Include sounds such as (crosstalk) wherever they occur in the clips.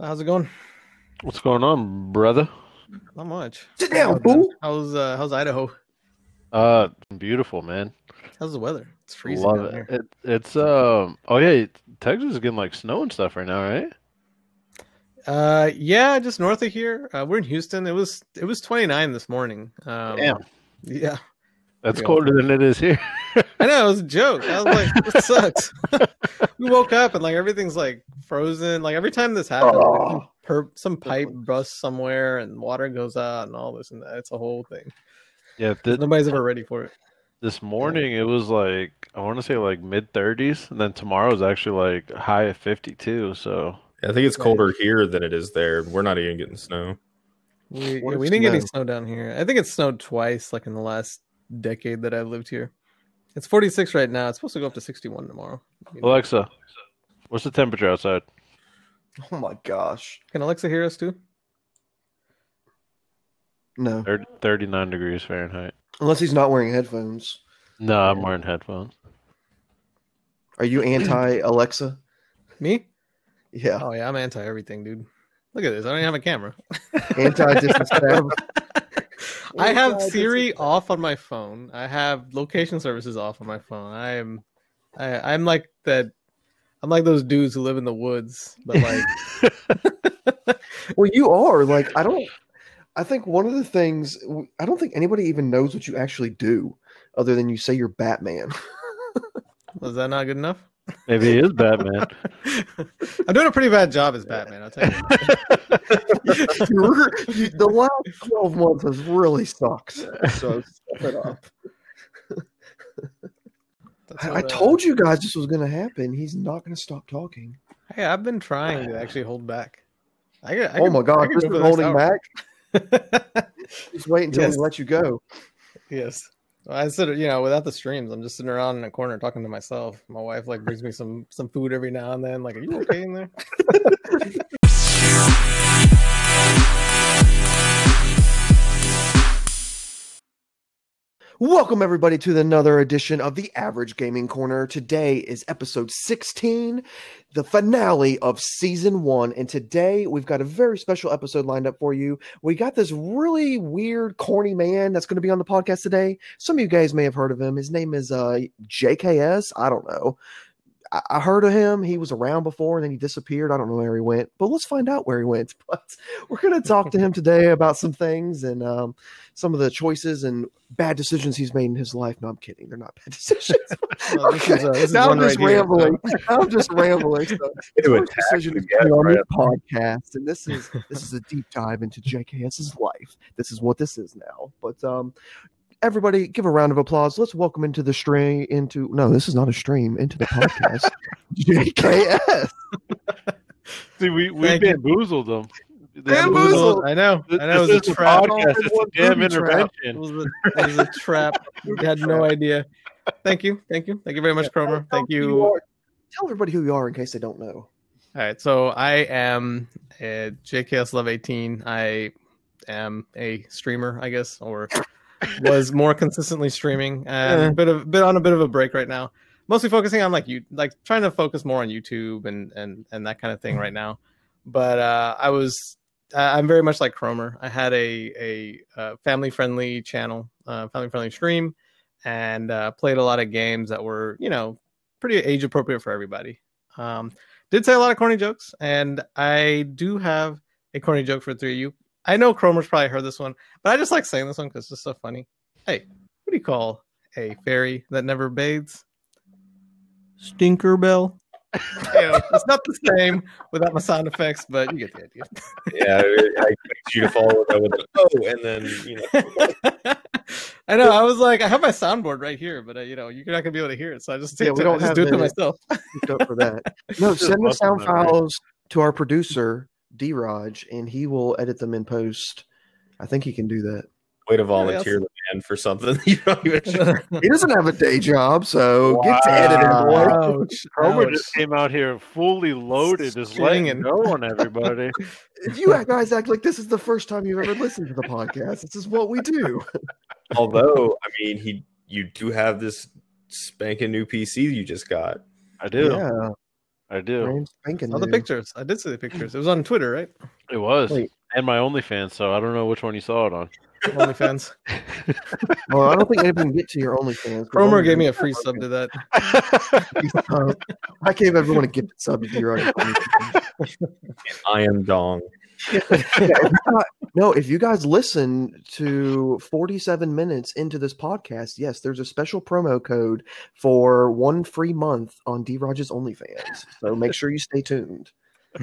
How's it going? What's going on, brother? Not much. Sit down, How's, fool. How's uh, how's Idaho? Uh, beautiful, man. How's the weather? It's freezing Love down it. here. it. It's um. Oh yeah, Texas is getting like snow and stuff right now, right? Uh, yeah, just north of here. Uh, we're in Houston. It was it was 29 this morning. Um, Damn, Yeah, that's colder than it is here. I know it was a joke. I was like, (laughs) this sucks. (laughs) we woke up and like everything's like frozen. Like every time this happens, like, some, Oh. per- some pipe busts somewhere and water goes out and all this and that. It's a whole thing. yeah, th- Nobody's ever ready for it. this morning it was like I want to say like mid 30s, and then tomorrow is actually like high of 52. So I think it's colder here than it is there. We're not even getting snow. We, yeah, we didn't get any snow? snow down here. I think it snowed twice, like in the last decade that I've lived here. It's 46 right now. It's supposed to go up to 61 tomorrow. Alexa, what's the temperature outside? Oh my gosh. Can Alexa hear us too? No. Thir- 39 degrees Fahrenheit. Unless he's not wearing headphones. No, I'm wearing headphones. Are you anti Alexa? Me? Yeah. Oh yeah, I'm anti everything, dude. Look at this. I don't even have a camera. Anti distance (laughs) travel. I have Siri off on my phone. I have location services off on my phone. I am, I, I'm like that. I'm like those dudes who live in the woods, but like, (laughs) (laughs) Well, you are. Like, I don't. I think one of the things. I don't think anybody even knows what you actually do other than you say you're Batman. was that not good enough? Maybe he is Batman. I'm doing a pretty bad job as Batman. I'll tell you. You're- (laughs) you- the last 12 months has really sucked. So step it up. I, I told you guys this was going to happen. He's not going to stop talking. Hey, I've been trying to actually hold back. I got, I oh could- my God. could This go is for the next holding hour. back. (laughs) Just wait until Yes. he lets you go. yes. I sit, you know, without the streams, I'm just sitting around in a corner talking to myself. My wife like brings me some some food every now and then. Like, are you okay in there? (laughs) Welcome, everybody, to another edition of the Average Gaming Corner. Today is episode 16, the finale of season one. And today we've got a very special episode lined up for you. We got this really weird, corny man that's going to be on the podcast today. Some of you guys may have heard of him. His name is uh, JKS. I don't know. I-, I heard of him. He was around before and then he disappeared. I don't know where he went, but let's find out where he went. (laughs) But we're going to talk to him (laughs) today about some things and um, some of the choices and bad decisions he's made in his life. No, I'm kidding. They're not bad (laughs) decisions. Well, this is, uh, now I'm just right rambling. I'm just rambling. So it's Into decision be on this podcast, and this is this is a deep dive into JKS's life. This is what this is now. But um, everybody, give a round of applause. Let's welcome into the stream. Into no, this is not a stream. Into the podcast, (laughs) JKS. (laughs) See, we we Thank you. bamboozled them. Bamboozled. I know. I know. It was a trap. podcast. It's a damn Booby trap. It intervention. was a, it was a (laughs) trap. We had no idea. Thank you. Thank you. Thank you very much, Chromer. Thank Tell you. Tell everybody who you are in case they don't know. All right, so I am uh, JKS Love 18. I am a streamer, I guess, or was more consistently streaming. Yeah. Um, bit of bit on a bit of a break right now. Mostly focusing on like you, like trying to focus more on YouTube and and and that kind of thing right now. But uh, I was, I'm very much like Chromer. I had a a uh, family friendly channel, uh, family friendly stream, and uh, played a lot of games that were you know pretty age appropriate for everybody. Um, did say a lot of corny jokes, and I do have a corny joke for three of you. I know Chromer's probably heard this one, but I just like saying this one because it's just so funny. Hey, what do you call a fairy that never bathes? Stinker bell. (laughs) You know, it's not the same without my sound effects, but you get the idea. Yeah, I expect you to follow that with an oh, and then you know. (laughs) I know. I was like, I have my soundboard right here, but uh, you know, you're not gonna be able to hear it, so I just, Yeah, we don't just have do it to myself. Up for that. (laughs) No, send the sound files to our producer, Drogg, and he will edit them in post. I think he can do that. Way to volunteer the man for something (laughs) you don't even. (laughs) He doesn't have a day job, so get to editing, boy. Ouch, Chromer ouch. just came out here fully loaded, just letting Stinging. go on everybody. (laughs) If you guys act like this is the first time you've ever listened to the podcast, this is what we do. Although, I mean, he you do have this spanking new PC you just got. I do. Yeah. I do. Brand spanking All the pictures. I did see the pictures. It was on Twitter, right? It was. Wait. And my OnlyFans, so I don't know which one you saw it on. (laughs) OnlyFans. (laughs) Well, I don't think anybody can get to your OnlyFans. 'cause Chromer only- gave me a free sub to that. (laughs) I gave everyone a gift sub to your OnlyFans. I am dong. (laughs) No, if you guys listen to 47 minutes into this podcast, yes, there's a special promo code for one free month on Drogg's OnlyFans. So make sure you stay tuned. I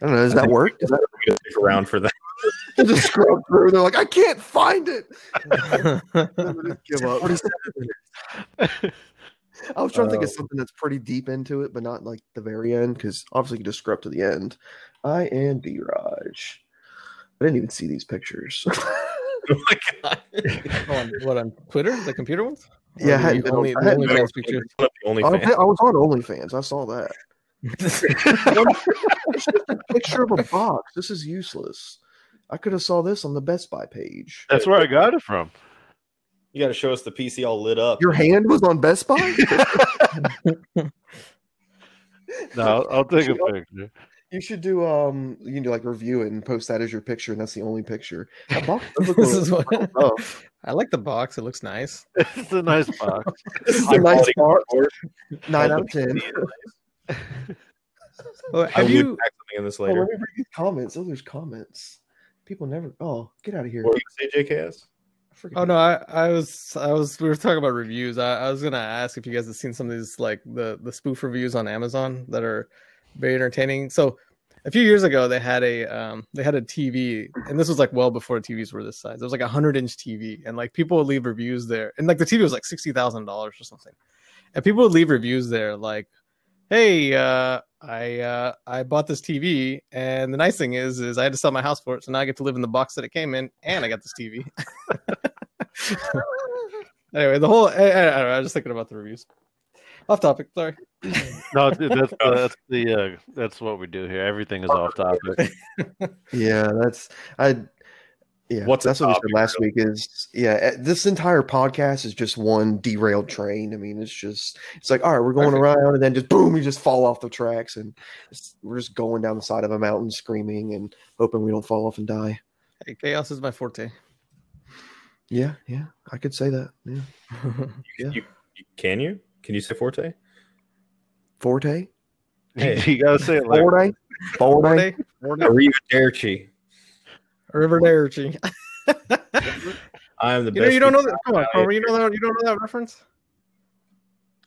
don't know. Does that work? Does that I'm stick around for that. (laughs) just scrub through? They're like, I can't find it. (laughs) Just give up. I was trying to think of Oh. something that's pretty deep into it, but not like the very end, because obviously you just scrub to the end. I am Drogg. I didn't even see these pictures. (laughs) (laughs) oh my god. on, what on Twitter? The computer ones? Yeah, I hadn't the been on- only, I hadn't only been fans I was, OnlyFans. I was on OnlyFans. I saw that. (laughs) it's just a picture of a box. This is useless. I could have saw this on the Best Buy page. That's where I got it from. You got to show us the PC all lit up. Your hand was on Best Buy. (laughs) No, I'll, I'll take a picture. You should do um. You can do like review it and post that as your picture, and that's the only picture. That box (laughs) does this really is what cool. I like the box. It looks nice. (laughs) It's a nice box. This is a nice box. cardboard. Nine Oh, out of ten. PC. Oh, I have you? pack something in this Oh, later. let me read these comments. Oh, there's comments. People never. Oh, get out of here. What were you say, JKS? Oh no, I, I was I was we were talking about reviews. I, I was gonna ask if you guys have seen some of these like the the spoof reviews on Amazon that are very entertaining. So a few years ago they had a um they had a TV and this was like well before TVs were this size. It was like a hundred inch TV and like people would leave reviews there and like the TV was like sixty thousand dollars or something. And people would leave reviews there like, hey, uh I uh I bought this TV and the nice thing is is I had to sell my house for it, so now I get to live in the box that it came in and I got this TV. (laughs) Anyway, the whole I, I, I don't know, I was just thinking about the reviews. Off topic, sorry. (laughs) No, dude, that's that's the uh, that's what we do here. Everything is off topic. (laughs) Yeah, that's I. Yeah, What's that's what we said last week. Is yeah, eh, this entire podcast is just one derailed train. I mean, it's just it's like all right, we're going Perfect. around, and then just boom, we just fall off the tracks, and it's, we're just going down the side of a mountain, screaming and hoping we don't fall off and die. Hey, chaos is my forte. Yeah, yeah, I could say that. Yeah, (laughs) Yeah. You, you- can you? Can you say forte? forte, Hey. (laughs) you gotta say it like forte, forte. Forte, Arrivederci. Riverdale. (laughs) I am the You know, best. you don't know that. Come on, I- Chromer, you know that. You don't know that reference.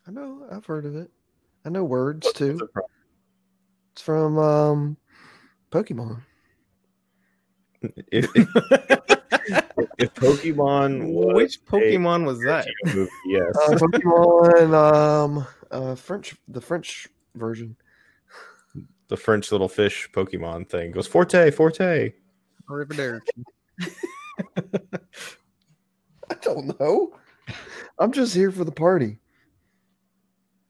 I know, I've heard of it. I know words What's too. It's from um, Pokemon. If, if, if Pokemon (laughs) was Which a Pokemon was that? Movie, yes. Uh, Pokemon, um, uh, French, the French version. the French little fish Pokemon thing goes forte, forte. Riverdale. (laughs) I don't know. I'm just here for the party.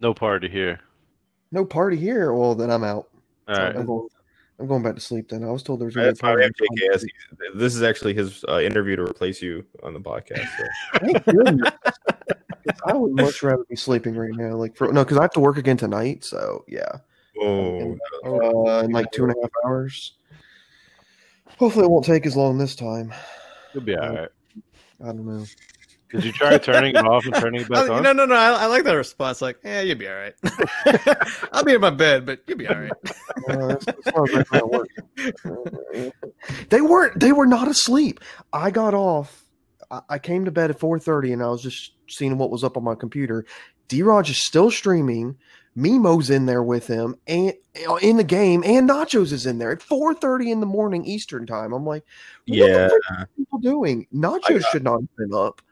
no party here. No party here. Well, then I'm out. All right. I'm going. I'm going back to sleep. Then I was told there was. gonna be a That's why we have party. This is actually his uh, interview to replace you on the podcast. So. (laughs) Thank goodness. 'Cause I would much rather be sleeping right now. Like for no, because I have to work again tonight. So yeah, Oh, uh, in like two and a half hours. Hopefully, it won't take as long this time. You'll be all right. I don't know. Did you try turning it off and turning it back (laughs) on? no, no, no. I, I like that response. Like, yeah, you'll be all right. (laughs) I'll be in my bed, but you'll be all right. (laughs) Uh, that's, that's not exactly how it works. they weren't. They were not asleep. I got off. I, I came to bed at four thirty, and I was just seeing what was up on my computer. Drogg is still streaming. Mimo's in there with him, and in the game, and Nachos is in there at four thirty in the morning Eastern time. I'm like, what yeah. are people doing? Nachos should not have been up.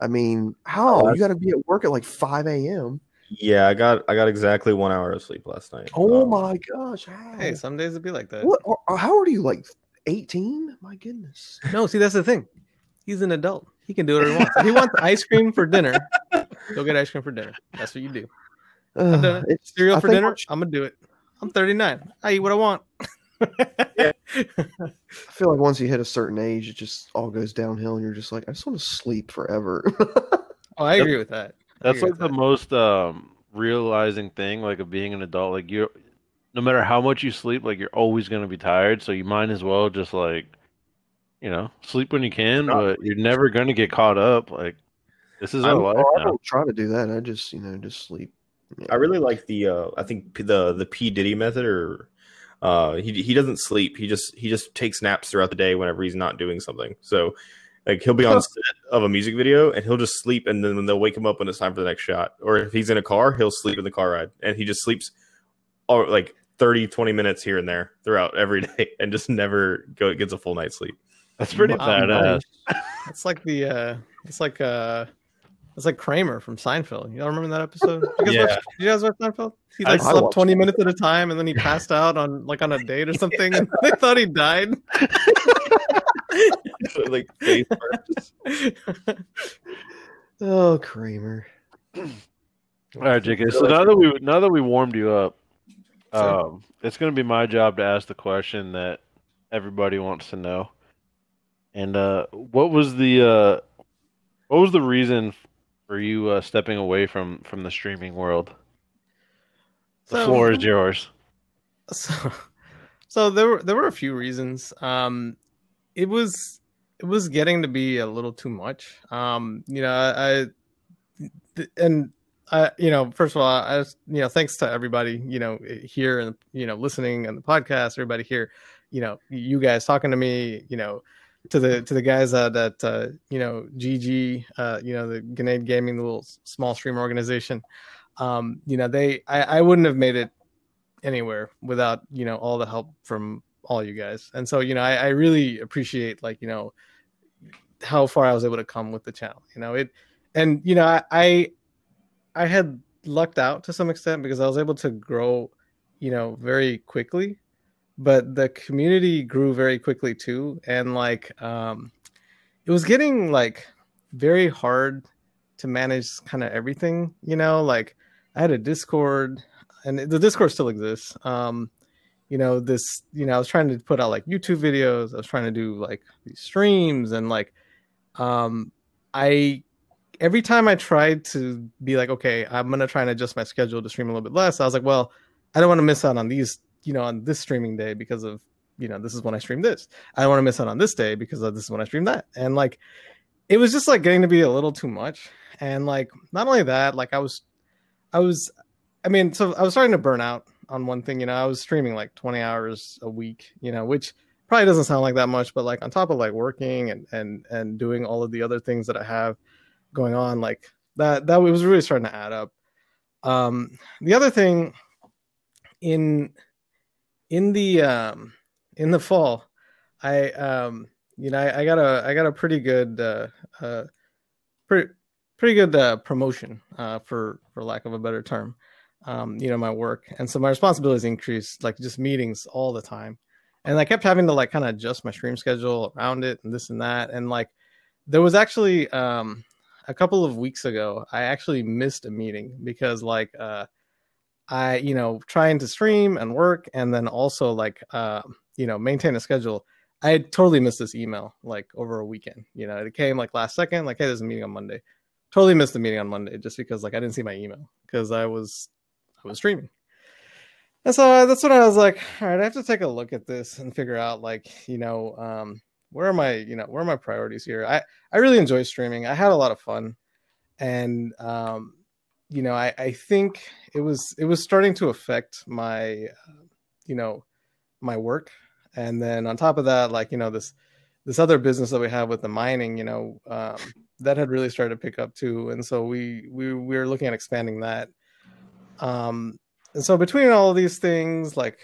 I mean, how Oh, you got to be at work at like five a.m. Yeah, I got I got exactly one hour of sleep last night. Oh Um, my gosh! How? Hey, some days it'd be like that. What? or- or How old are you? Like eighteen? My goodness. No, see, that's the thing. He's an adult. He can do whatever he wants. If he wants ice cream for dinner, go get ice cream for dinner. That's what you do. I've done Uh, it. it's Cereal I for think dinner. what- I'm gonna do it. I'm 39. I eat what I want. (laughs) I feel like once you hit a certain age, it just all goes downhill, and you're just like, I just want to sleep forever. (laughs) Oh, I agree with that. I That's like the that. most um, realizing thing like of being an adult. Like you, no matter how much you sleep, like you're always gonna be tired. So you might as well just like, you know, sleep when you can, Not- but you're never gonna get caught up. Like this is our I'm- life I don't try to do that. I just, you know, just sleep. I really like the uh I think the the P Diddy method or uh he he doesn't sleep. He just he just takes naps throughout the day whenever he's not doing something. So like he'll be on set of a music video and he'll just sleep and then they'll wake him up when it's time for the next shot. Or if he's in a car, he'll sleep in the car ride and he just sleeps or like 30 20 minutes here and there throughout every (laughs) day and just never go gets a full night's sleep. That's pretty Wow, badass. It's like the uh it's like uh it's like Kramer from Seinfeld. You all remember that episode? You guys Yeah. watch, did you guys watch Seinfeld? He like I slept watched twenty it. minutes at a time and then he passed out on like on a date or (laughs) something and they thought he died. (laughs) like face. (laughs) Oh, Kramer. All right, JK. So now that we now that we warmed you up, um, it's gonna be my job to ask the question that everybody wants to know. And uh, what was the uh, what was the reason for you uh, stepping away from from the streaming world? The So- floor is yours. (laughs) so, so there were there were a few reasons. Um, it was it was getting to be a little too much. Um, you know, I, I and I, you know, first of all, I was, you know, thanks to everybody, you know, here and you know, listening on the podcast, everybody here, you know, you guys talking to me, you know, to the to the guys at that uh, you know GG, uh, you know, the Grenade Gaming, the little small stream organization. Um, you know, they I, I wouldn't have made it anywhere without you know all the help from all you guys and so you know I, I really appreciate like you know how far i was able to come with the channel you know it and you know i i, I had lucked out to some extent because i was able to grow you know very quickly but the community grew very quickly too and like um it was getting like very hard to manage kind of everything you know? Like i had a discord and the discord still exists um you know this you know i was trying to put out like youtube videos i was trying to do like these streams and like um i every time i tried to be like okay i'm gonna try and adjust my schedule to stream a little bit less i was like well i don't want to miss out on these you know on this streaming day because of you know this is when i stream this i don't want to miss out on this day because this is when i stream that and like it was just like getting to be a little too much and like not only that like i was i was I mean, so I was starting to burn out on one thing. You know, I was streaming like 20 hours a week. You know, which probably doesn't sound like that much, but like on top of like working and and and doing all of the other things that I have going on, like that that was really starting to add up. Um, the other thing in in the um in the fall, I um you know I, I got a I got a pretty good uh uh pretty pretty good uh, promotion uh for for lack of a better term um, you know, my work. And so my responsibilities increased, like just meetings all the time. And I kept having to like kind of adjust my stream schedule around it and this and that. And like there was actually um a couple of weeks ago, I actually missed a meeting because like uh I, you know, trying to stream and work and then also like uh, you know, maintain a schedule. I totally missed this email like over a weekend. You know, it came like last second, like, hey, there's a meeting on Monday. Totally missed the meeting on Monday just because like I didn't see my email because I was I was streaming. And so uh, that's when I was like, all right, I have to take a look at this and figure out like, you know, um, where are my, you know, where are my priorities here? I, I really enjoy streaming. I had a lot of fun. And, um, you know, I, I think it was, it was starting to affect my, uh, you know, my work. And then on top of that, like, you know, this, this other business that we have with the mining, you know, um, that had really started to pick up too. And so we, we, we were looking at expanding that um and so between all of these things like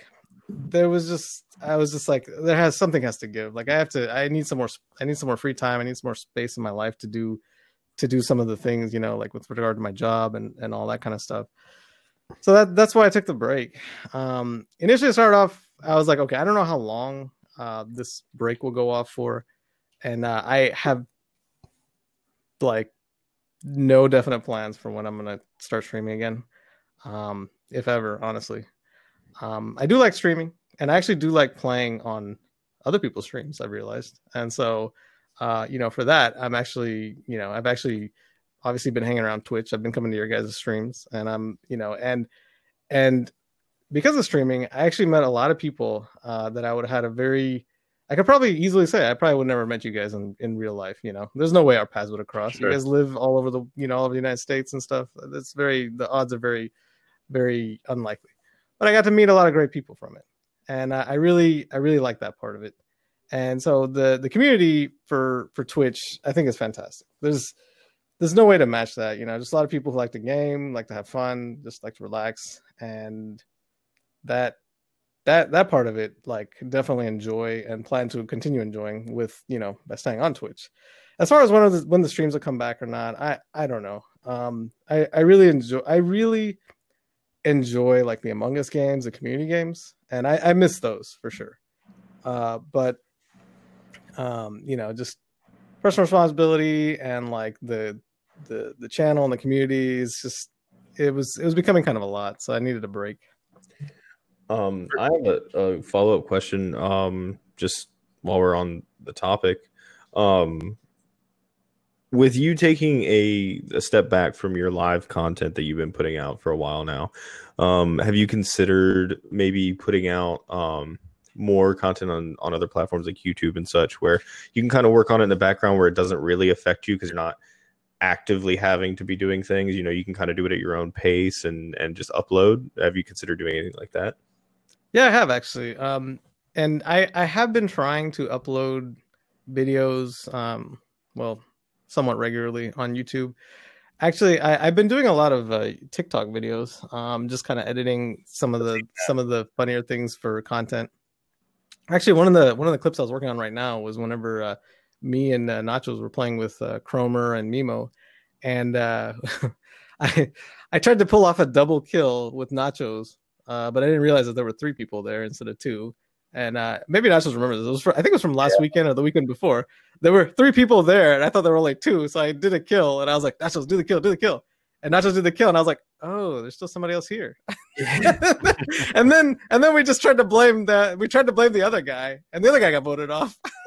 there was just i was just like there has something has to give like i have to i need some more i need some more free time i need some more space in my life to do to do some of the things you know like with regard to my job and and all that kind of stuff so that that's why i took the break um initially to start off i was like okay i don't know how long uh this break will go off for and uh, i have like no definite plans for when i'm gonna start streaming again um, if ever, honestly. Um, I do like streaming, and I actually do like playing on other people's streams. I've realized, and so uh, you know, for that, I'm actually, you know, I've actually obviously been hanging around Twitch. I've been coming to your guys' streams, and I'm you know and and because of streaming, I actually met a lot of people uh, that I would have had a very I could probably easily say I probably would never met you guys in, in real life. You know, there's no way our paths would have crossed. Sure. You guys live all over the you know all over the United States and stuff. That's very the odds are very very unlikely. But I got to meet a lot of great people from it, and I, I really I really like that part of it. And so the the community for for Twitch I think is fantastic. There's there's no way to match that. You know, just a lot of people who like to game, like to have fun, just like to relax, and that that that part of it like definitely enjoy and plan to continue enjoying with you know by staying on twitch as far as when the when the streams will come back or not i i don't know um i i really enjoy i really enjoy like the among us games the community games and i i miss those for sure uh but um you know just personal responsibility and like the the the channel and the community is just it was it was becoming kind of a lot so i needed a break Um, I have a, a follow up question. Um, just while we're on the topic, um, with you taking a, a step back from your live content that you've been putting out for a while now, um, have you considered maybe putting out um more content on on other platforms like YouTube and such, where you can kind of work on it in the background where it doesn't really affect you because you're not actively having to be doing things you know you can kind of do it at your own pace and and just upload have you considered doing anything like that Yeah, I have actually. Um, and I I have been trying to upload videos, um, well, somewhat regularly on YouTube. Actually, I, I've been doing a lot of uh, TikTok videos, um, just kind of editing some of the some of the funnier things for content. Actually, one of the one of the clips I was working on right now was whenever uh, me and uh, Nachos were playing with uh, Chromer and Mimo, and uh, (laughs) I I tried to pull off a double kill with Nachos, uh, but I didn't realize that there were three people there instead of two. And uh, maybe Nachos remembers this. It was for, I think it was from last weekend or the weekend before. There were three people there, and I thought there were only two. So I did a kill, and I was like, Nachos, do the kill, do the kill. And Nachos did the kill, and I was like, oh, there's still somebody else here. (laughs) and then and then we just tried to blame the we tried to blame the other guy, and the other guy got voted off. (laughs)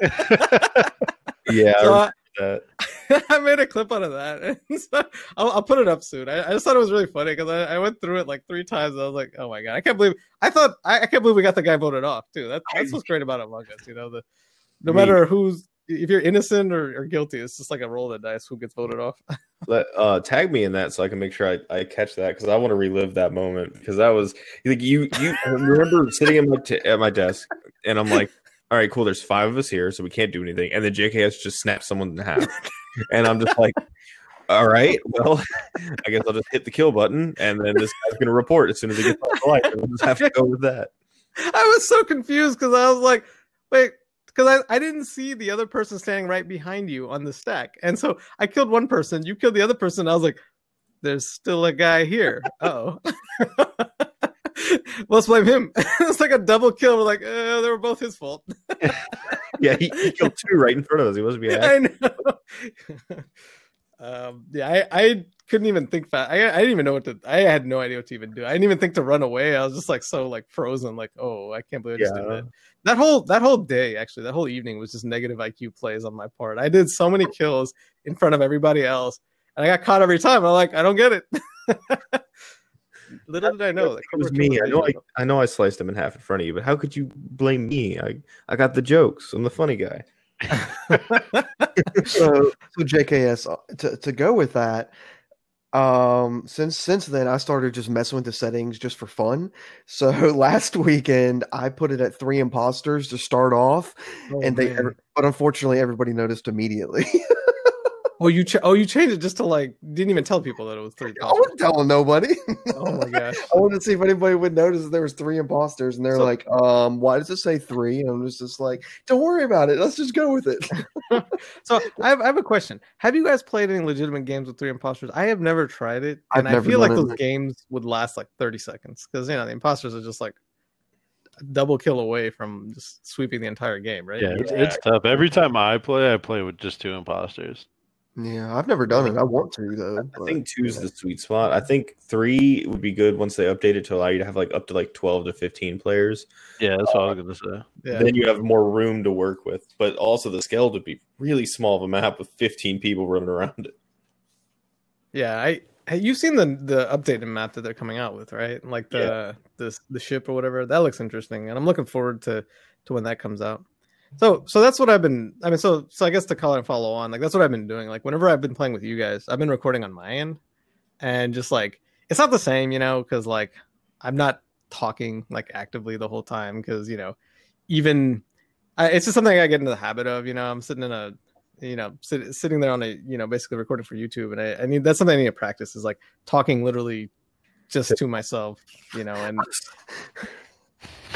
yeah So I, that. (laughs) I made a clip out of that. So I'll, I'll put it up soon. I, I just thought it was really funny because I, I went through it like three times. And I was like, oh my god, I can't believe. I thought I, I can't believe we got the guy voted off too. That, that's what's great about Among Us. You know, the no matter who's if you're innocent or, or guilty, it's just like a roll of the dice who gets voted off. (laughs) Let uh tag me in that so I can make sure I, I catch that because I want to relive that moment because that was like you you remember (laughs) sitting at my t- at my desk and I'm like, all right, cool. There's five of us here, so we can't do anything. And then JKS just snaps someone in half, and I'm just like, all right, well, (laughs) I guess I'll just hit the kill button, and then this guy's gonna report as soon as he gets off the light. We'll just have to go with that. I was so confused because I was like, wait, because I, I didn't see the other person standing right behind you on the stack. And so I killed one person, you killed the other person. I was like, there's still a guy here. Oh. Let's blame him. (laughs) it's like a double kill. We're like, uh, they were both his fault. (laughs) Yeah, he, he killed two right in front of us. He must be. an I know. (laughs) um, yeah, I, I couldn't even think fast. I, I didn't even know what to. I had no idea what to even do. I didn't even think to run away. I was just like so like frozen. Like, oh, I can't believe I just did that. That whole that whole day, actually, that whole evening was just negative IQ plays on my part. I did so many kills in front of everybody else, and I got caught every time. I'm like, I don't get it. (laughs) Little did I know that It was me. I know. I. I know. I sliced him in half in front of you, but how could you blame me? I I got the jokes. I'm the funny guy. So, so JKS uh, to, to go with that. Um, since since then, I started just messing with the settings just for fun. So (laughs) last weekend, I put it at three imposters to start off, Oh, and they, man. but unfortunately, everybody noticed immediately. (laughs) oh, you ch- oh you changed it just to like didn't even tell people that it was three. (laughs) I wasn't telling nobody. Oh my (laughs) gosh. I wanted to see if anybody would notice that there was three imposters, and they're So- like, "Um, why does it say three? And I'm just, just like, "Don't worry about it. Let's just go with it." (laughs) So I have, I have a question. Have you guys played any legitimate games with three imposters? I have never tried it, I've and I feel like done it. those games would last like thirty seconds because you know the imposters are just like a double kill away from just sweeping the entire game, right? Yeah, it's, it's tough. Every time I play, I play with just two imposters. Yeah, I've never done it. I want to though. I but- think two is the sweet spot. I think three would be good once they update it to allow you to have like up to like twelve to fifteen players. Yeah, that's what I uh, was gonna say. Yeah. Then you have more room to work with, but also the scale would be really small of a map with fifteen people running around it. Yeah, I hey, you've seen the the updated map that they're coming out with, right? Like the Yeah. this the ship or whatever. That looks interesting, and I'm looking forward to to when that comes out. So so that's what I've been. I mean, so so I guess to call it and follow on, like that's what I've been doing. Like whenever I've been playing with you guys, I've been recording on my end, and just like it's not the same, you know, because like I'm not talking like actively the whole time because you know even I, it's just something I get into the habit of. You know, I'm sitting in a you know sit, sitting there on a you know basically recording for YouTube, and I, I need that's something I need to practice is like talking literally just to myself, you know, and (laughs)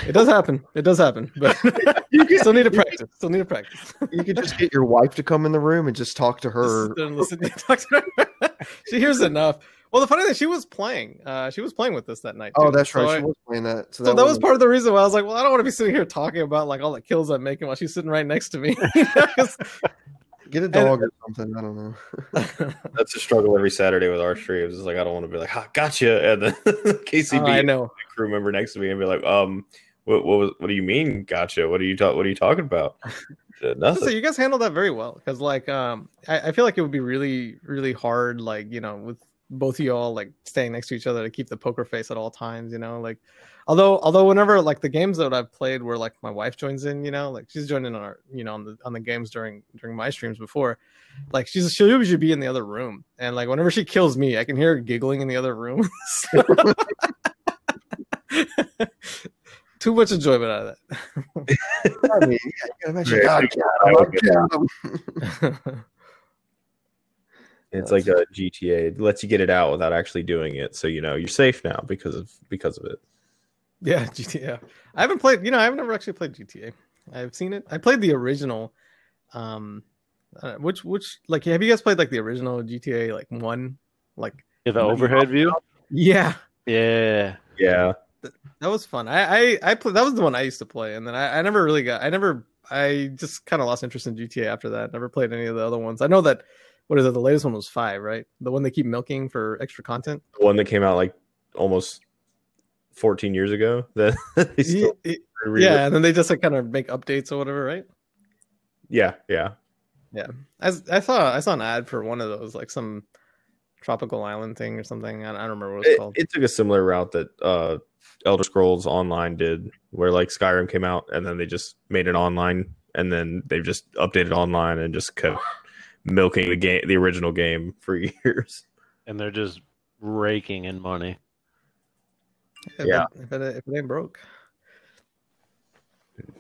it does happen. It does happen, but (laughs) (laughs) still need to practice. Still need to practice. You could just get your wife to come in the room and just talk to her. Just listen to talk to her. (laughs) she hears enough. Well, the funny thing, she was playing. Uh, she was playing with us that night. Oh, too. that's So right. I- She was playing that. So so that was wasn't- part of the reason why I was like, well, I don't want to be sitting here talking about like all the kills I'm making while she's sitting right next to me. You know, 'cause- Get a dog or something. I don't know. That's a struggle every Saturday with our streams. It's like I don't want to be like, "Ha, gotcha," and then KCB Oh, I know. crew member next to me and be like, "Um, what what, was, what do you mean, gotcha? What are you talk? What are you talking about?" (laughs) Uh, So Nothing. you guys handled that very well because like um I, I feel like it would be really really hard like you know with both of y'all like staying next to each other to keep the poker face at all times you know like although although whenever like the games that I've played where like my wife joins in you know like she's joined in on our you know on the on the games during during my streams before like she's she'll usually be in the other room and like whenever she kills me I can hear her giggling in the other room (laughs) (laughs) too much enjoyment out of (laughs) I mean, yeah, you can imagine. Yeah, God, I God, would God. that It's like a GTA. It lets you get it out without actually doing it, so you know you're safe now because of because of it. Yeah, (laughs) GTA. I haven't played. You know, I've never actually played GTA. I've seen it. I played the original. Um, uh, which which like have you guys played like the original GTA like one? Like Yeah, the overhead view. yeah, Yeah, Yeah, that was fun. I I I played, that was the one I used to play, and then I, I never really got. I never. I just kind of lost interest in GTA after that. Never played any of the other ones. I know that. What is it? The latest one was five, right? The one they keep milking for extra content. the one that came out like almost 14 years ago. (laughs) That still yeah, yeah, and then they just like kind of make updates or whatever, right? Yeah, yeah, yeah. I, I saw I saw an ad for one of those, like some tropical island thing or something. I, I don't remember what it's It, called. it took a similar route that uh, Elder Scrolls Online did, where like Skyrim came out and then they just made it online, and then they've just updated online and just kept milking the game, the original game (laughs) for years. and they're just raking in money. if yeah. if, it, if it ain't broke.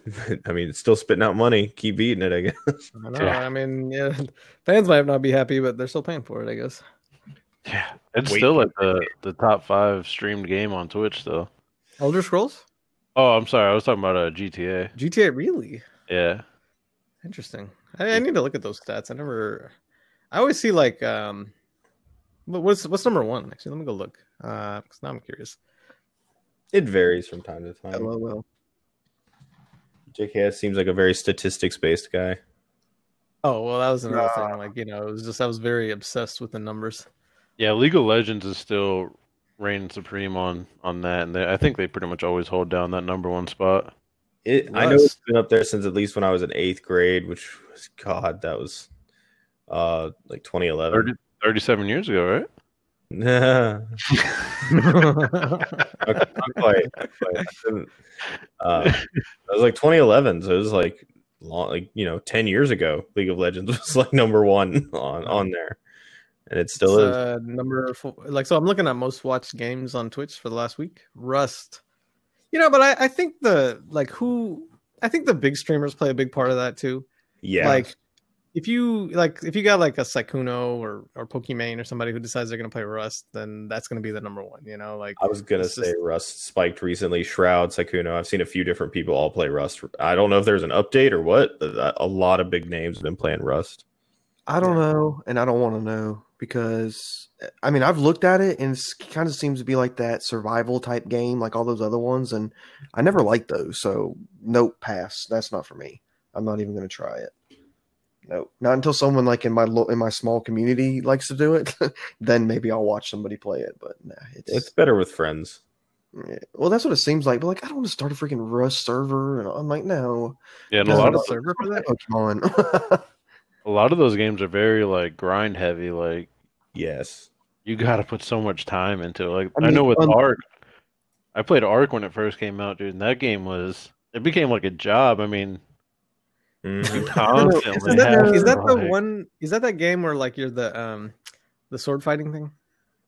(laughs) I mean, it's still spitting out money. Keep eating it, I guess. I (laughs) know. Yeah. I mean, yeah, fans might not be happy, but they're still paying for it. I guess. Yeah, it's Wait. still like the the top five streamed game on Twitch though. Elder Scrolls, Oh, I'm sorry, I was talking about uh, GTA. GTA, really Yeah, interesting. I, I need to look at those stats. I never. I always see like um, what's what's number one? Actually, let me go look. Uh, because now I'm curious. It varies from time to time. LOL. JKS seems like a very statistics based guy. Oh well, that was another Nah. thing. Like you know, it was just I was very obsessed with the numbers. Yeah. League of Legends is still reigning supreme on on that, and they, I think they pretty much always hold down that number one spot. It, I know Russ. it's been up there since at least when I was in eighth grade, which was God, that was uh like 2011. 30, 37 years ago, right? (laughs) (laughs) not, not quite. not quite. I Uh, it was like 2011, so it was like long, like you know, 10 years ago. League of Legends (laughs) was like number one on on there, and it still It's, is. uh, number four. Like so, I'm looking at most watched games on Twitch for the last week. Rust, you know, but I, I think the like who I think the big streamers play a big part of that too. yeah, Like if you like if you got like a Sykkuno or or Pokimane or somebody who decides they're gonna play Rust, then that's gonna be the number one. You know, like I was gonna say just- Rust spiked recently. Shroud, Sykkuno. I've seen a few different people all play Rust. I don't know if there's an update or what. A- a lot of big names have been playing Rust. I don't know, and I don't want to know because I mean I've looked at it and it kind of seems to be like that survival type game, like all those other ones, and I never liked those. So nope, pass. That's not for me. I'm not even going to try it. Nope, not until someone like in my lo- in my small community likes to do it. (laughs) then maybe I'll watch somebody play it. But nah, it's, It's better with friends. yeah. well, that's what it seems like. But like, I don't want to start a freaking Rust server, and I'm like, no, Yeah, and a lot of server for that. Pokemon. (laughs) a lot of those games are very like grind heavy. Like Yes. you got to put so much time into it. Like I I, know mean, with um, Ark, I played Ark when it first came out, dude. And that game was it became like a job. I mean, (laughs) Mhm. constantly Is that, have is that the like- one? Is that that game where like you're the um the sword fighting thing?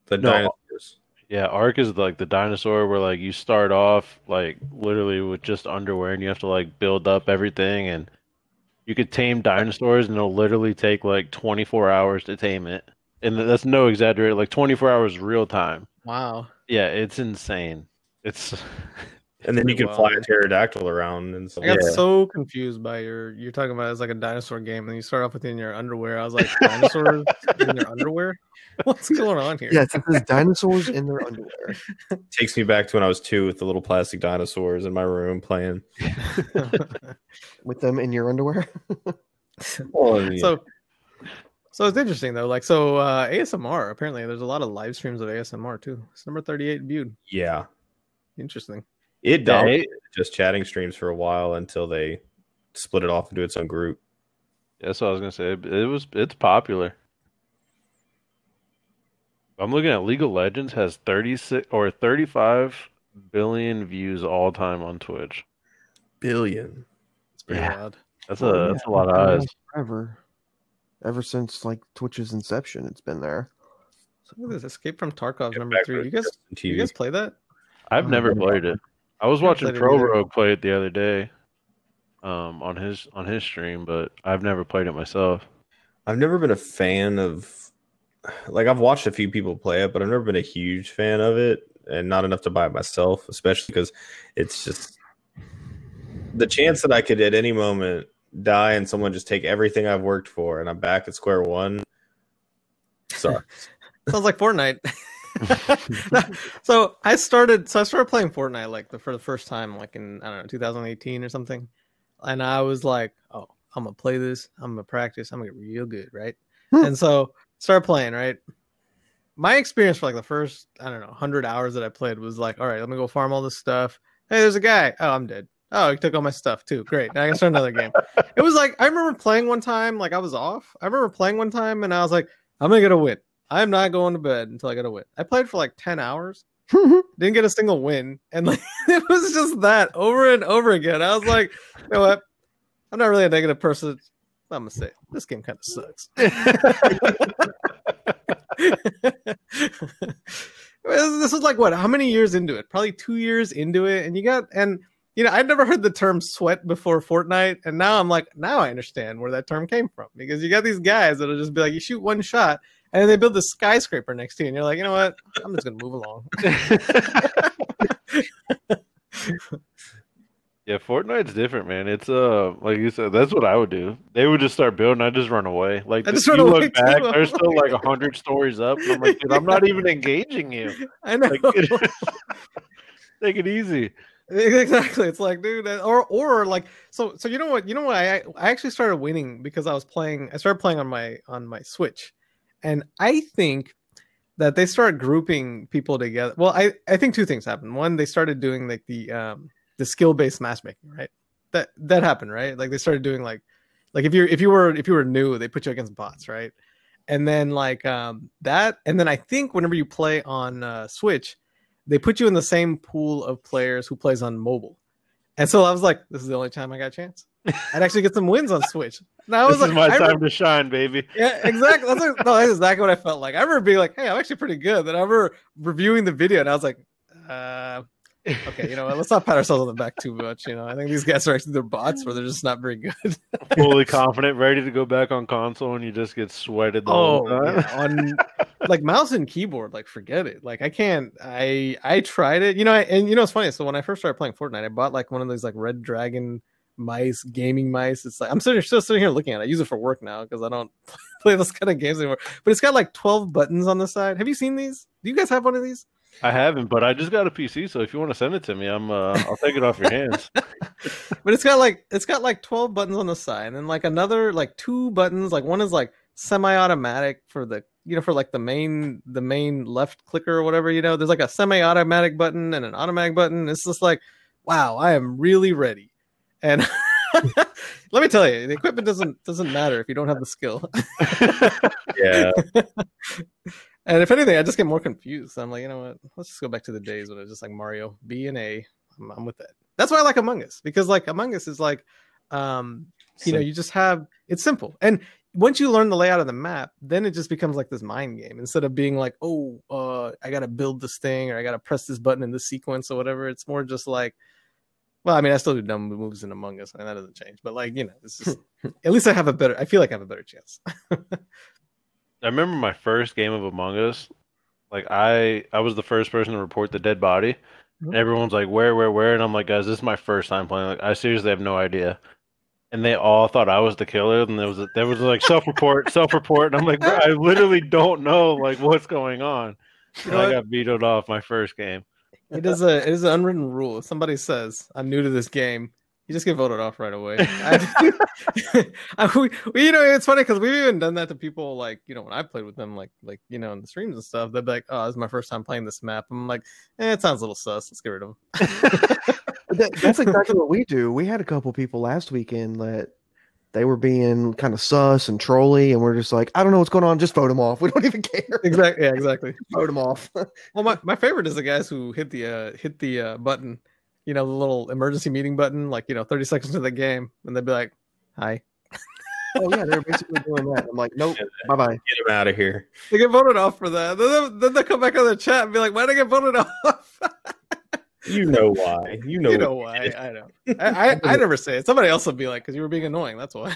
The No. dinosaurs. Yeah, Ark is like the dinosaur where like you start off like literally with just underwear and you have to like build up everything and you could tame dinosaurs and it'll literally take like 24 hours to tame it. And that's no exaggerate, like 24 hours real time. Wow. Yeah, it's insane. It's (laughs) And then you Pretty can fly a pterodactyl around and stuff. I got Yeah. so confused by your you're talking about it as like a dinosaur game, and you start off with in your underwear. I was like, (laughs) dinosaurs in your underwear? What's going on here? Yes, it says dinosaurs in their underwear. Takes me back to when I was two with the little plastic dinosaurs in my room playing. With them in your underwear. (laughs) so so it's interesting though. Like so uh ASMR, apparently there's a lot of live streams of ASMR too. It's number 38 viewed. yeah, Interesting. it Yeah, dominated just chatting streams for a while until they split it off into its own group. that's what I was gonna say. It it was it's popular. I'm looking at League of Legends has 36 or 35 billion views all time on Twitch. Billion. It's pretty Yeah. wild. That's a Oh, that's a lot of eyes. Forever. Ever since like Twitch's inception, it's been there. So look at this Escape from Tarkov Get number three. You guys Justin you guys play that? I've Oh, never yeah. played it. I was Never watching Pro either. Rogue play it the other day, um, on his on his stream, but I've never played it myself. I've never been a fan of like I've watched a few people play it, but I've never been a huge fan of it and not enough to buy it myself, especially because it's just the chance that I could at any moment die and someone just take everything I've worked for and I'm back at square one. Sucks. (laughs) Sounds like Fortnite. (laughs) so I started so I started playing Fortnite like the for the first time like in I don't know 2018 or something. And I was like, "Oh, I'm going to play this. I'm going to practice. I'm going to get real good, right?" Hmm. and so start playing, right? My experience for like the first, I don't know, 100 hours that I played was like, "All right, let me go farm all this stuff. Hey, there's a guy. Oh, I'm dead. Oh, he took all my stuff too. Great. Now I can start another game. It was like I remember playing one time, like I was off. I remember playing one time and I was like, I'm gonna get a win. I'm not going to bed until I get a win. I played for like 10 hours, (laughs) didn't get a single win, and like (laughs) it was just that over and over again. I was like, you know what? I'm not really a negative person. I'm gonna say this game kind of sucks. (laughs) this was like what? How many years into it? Probably two years into it, and you got and you know I'd never heard the term sweat before Fortnite, and now I'm like, now I understand where that term came from because you got these guys that'll just be like, you shoot one shot, and then they build this skyscraper next to you, and you're like, you know what? I'm just gonna move along. (laughs) (laughs) Yeah, Fortnite's different, man. It's uh, like you said, that's what I would do. They would just start building. I just run away. Like I just you away look back, too. there's still like a hundred stories up. And I'm like, dude, I'm not (laughs) even engaging you. I know. Like, take it easy. (laughs) exactly it's like dude or or like so so you know what you know what I I actually started winning because I was playing I started playing on my on my Switch. And I think that they started grouping people together well I I think two things happened. One they started doing like the um the skill based matchmaking right? That that happened right? Like they started doing like like if you're if you were if you were new they put you against bots right? And then like um that and then I think whenever you play on uh, Switch they put you in the same pool of players who plays on mobile. And so I was like, this is the only time I got a chance. I'd actually get some wins on (laughs) Switch. And I was This like, is my I time remember- to shine, baby. yeah, exactly. That's, like, no, that's exactly what I felt like. I remember being like, hey, I'm actually pretty good. Then I remember reviewing the video and I was like, uh, okay, you know what? Let's not pat ourselves on the back too much. You know, I think these guys are actually they're bots where they're just not very good. (laughs) Fully confident, ready to go back on console, and you just get sweated the Oh, whole time. yeah, on (laughs) like mouse and keyboard, like forget it. Like I can't. I I tried it, you know, and you know it's funny. So when I first started playing Fortnite, I bought like one of those like Redragon mice, gaming mice. It's like I'm sitting still sitting here looking at it. I use it for work now because I don't (laughs) play those kind of games anymore. But it's got like 12 buttons on the side. Have you seen these? Do you guys have one of these? I haven't, but I just got a PC, so if you want to send it to me, I'm uh, I'll take it off your hands. (laughs) but it's got like it's got like 12 buttons on the side and then like another like two buttons like one is like semi-automatic for the you know for like the main the main left clicker or whatever you know there's like a semi-automatic button and an automatic button it's just like wow i am really ready and (laughs) let me tell you the equipment doesn't doesn't matter if you don't have the skill (laughs) Yeah. And if anything, I just get more confused. I'm like, you know what? Let's just go back to the days when it was just like Mario B and A. I'm, I'm with that. That's why I like Among Us because like Among Us is like, um, you know, you just have it's simple. And once you learn the layout of the map, then it just becomes like this mind game instead of being like, oh, uh, I gotta build this thing or I gotta press this button in this sequence or whatever. It's more just like, well, I mean, I still do dumb moves in Among Us, and that doesn't change. But like, you know, it's just (laughs) at least I have a better. I feel like I have a better chance. (laughs) I remember my first game of Among Us. Like I, I was the first person to report the dead body. Mhm. And everyone's like, "Where, where, where?" And I'm like, "Guys, this is my first time playing. Like, I seriously have no idea." And they all thought I was the killer. And there was there was like self-report, (laughs) self-report. And I'm like, I literally don't know like what's going on. You And know I got vetoed off my first game. It is a it is an unwritten rule. If somebody says I'm new to this game, you just get voted off right away. I, (laughs) I- we, we- you know, it's funny because we've even done that to people like you know when I played with them, like like you know in the streams and stuff. They'd be like, "Oh, this is my first time playing this map." I'm like, eh, "It sounds a little sus. Let's get rid of them." (laughs) That, that's exactly what we do. We had a couple people last weekend that they were being kind of sus and trolly, and we're just like, I don't know what's going on. Just vote them off. We don't even care. exactly. Yeah, exactly. (laughs) vote them off. Well, my, my favorite is the guys who hit the uh, hit the uh, button, you know, the little emergency meeting button, like you know, 30 seconds into the game, and they'd be like, "Hi." (laughs) oh yeah, they're basically doing that. I'm like, (laughs) nope, bye bye. Get them out of here. They get voted off for that. Then, then they come back on the chat and be like, "Why did I get voted (laughs) off?" You know why. You know, you know why? I know. I, I, I never say it. Somebody else will be like, "Because you were being annoying." That's why.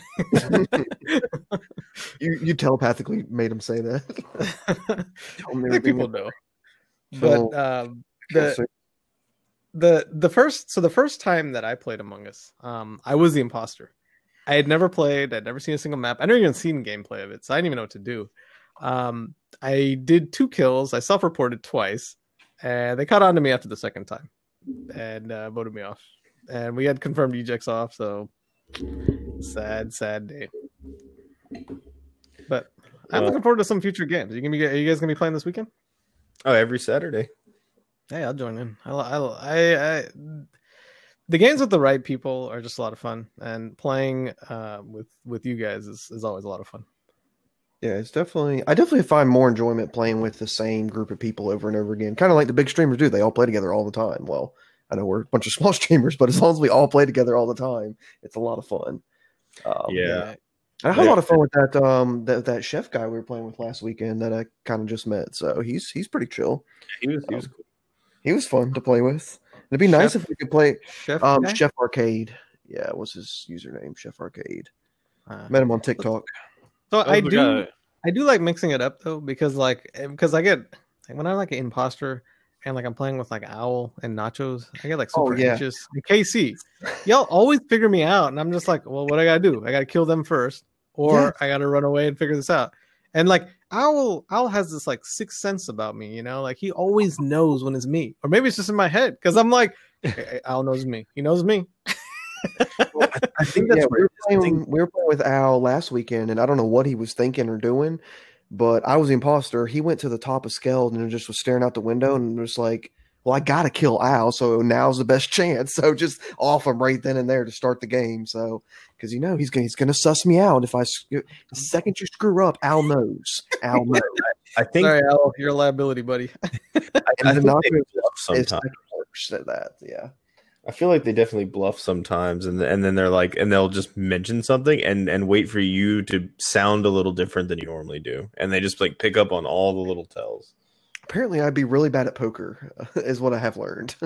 You you telepathically made him say that. Tell him they I think being- people know. Well, But um, the the the first so the first time that I played Among Us, um, I was the imposter. I had never played. I'd never seen a single map. I never even seen gameplay of it, so I didn't even know what to do. Um, I did two kills. I self-reported twice, and they caught on to me after the second time, and uh, voted me off. And we had confirmed ejects off, so sad, sad day. But I'm Well- looking forward to some future games. You gonna be? Are you guys gonna be playing this weekend? Oh, every Saturday. Hey, I'll join in. I, I, I, I, the games with the right people are just a lot of fun, and playing uh, with with you guys is, is always a lot of fun. Yeah, it's definitely. I definitely find more enjoyment playing with the same group of people over and over again. Kind of like the big streamers do. They all play together all the time. Well, I know we're a bunch of small (laughs) streamers, but as long as we all play together all the time, it's a lot of fun. Um, Yeah. I had a lot of fun with that. Um, that that chef guy we were playing with last weekend that I kind of just met. So he's he's pretty chill. He was, he was cool. He was fun to play with. It'd be nice if we could play. Chef, Um, guy? Chef Arcade. Yeah, what's his username? Chef Arcade. Uh, Met him on TikTok. so I That was the do. guy- I do like mixing it up though, because like because I get like, when I'm like an imposter and like I'm playing with like Owl and Nachos, I get like Oh, super yeah. anxious. And KC, y'all always figure me out, and I'm just like, well, what do I gotta do? I gotta kill them first, or Yeah. I gotta run away and figure this out. And like Owl, Owl has this like sixth sense about me, you know, like he always knows when it's me, or maybe it's just in my head because I'm like, "Hey, Owl knows me, he knows me. (laughs) I think (laughs) that's yeah, we were playing. We were playing with Al last weekend, and I don't know what he was thinking or doing, but I was the imposter. He went to the top of Skeld and just was staring out the window and was like, "Well, I gotta kill Al, so now's the best (laughs) chance." So just off him right then and there to start the game. So because you know he's gonna he's gonna suss me out if I the second you screw up, Al knows. Al (laughs) knows. I think Sorry, Owl, you're a liability, buddy. (laughs) I, And I the think they bluff is sometimes. second said that. Yeah. I feel like they definitely bluff sometimes, and and then they're like, and they'll just mention something and and wait for you to sound a little different than you normally do, and they just like pick up on all the little tells. Apparently, I'd be really bad at poker, (laughs) is what I have learned.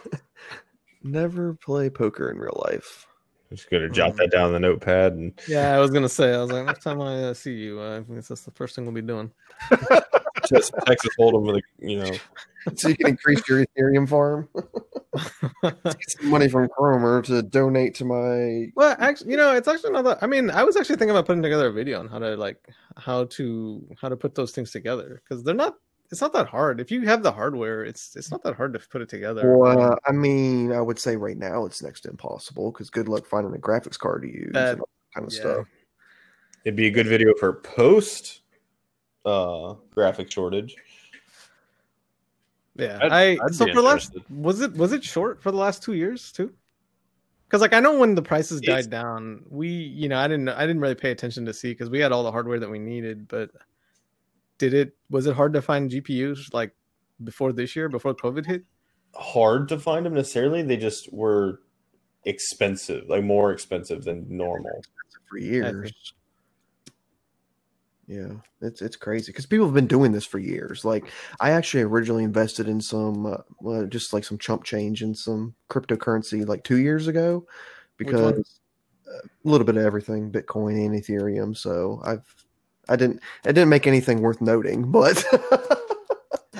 (laughs) Never play poker in real life. I'm just gonna jot that down on the notepad and Yeah, I was gonna say. I was like, next time I uh, see you, uh, I think that's the first thing we'll be doing. (laughs) just Texas Hold'em with a, you know. So you can increase your Ethereum farm. Get some money from Chromer to donate to my. well, actually, you know, it's actually not that. I mean, I was actually thinking about putting together a video on how to like how to how to put those things together because they're not. It's not that hard. If you have the hardware, it's it's not that hard to put it together. Well, uh, I mean, I would say right now it's next to impossible because good luck finding a graphics card to use Uh, and all that kind of yeah. stuff. It'd be a good video for post uh graphic shortage. Yeah, I'd- I I'd so for last was it was it short for the last two years too? Because like I know when the prices It's- died down, we you know I didn't I didn't really pay attention to see because we had all the hardware that we needed, but did it was it hard to find GPUs like before this year, before COVID hit? Hard to find them necessarily. They just were expensive, like more expensive than normal. for years. Yeah, it's it's crazy because people have been doing this for years. Like I actually originally invested in some, uh, well, just like some chump change in some cryptocurrency like two years ago, because uh, a little bit of everything, Bitcoin and Ethereum. So I've I didn't I didn't make anything worth noting, but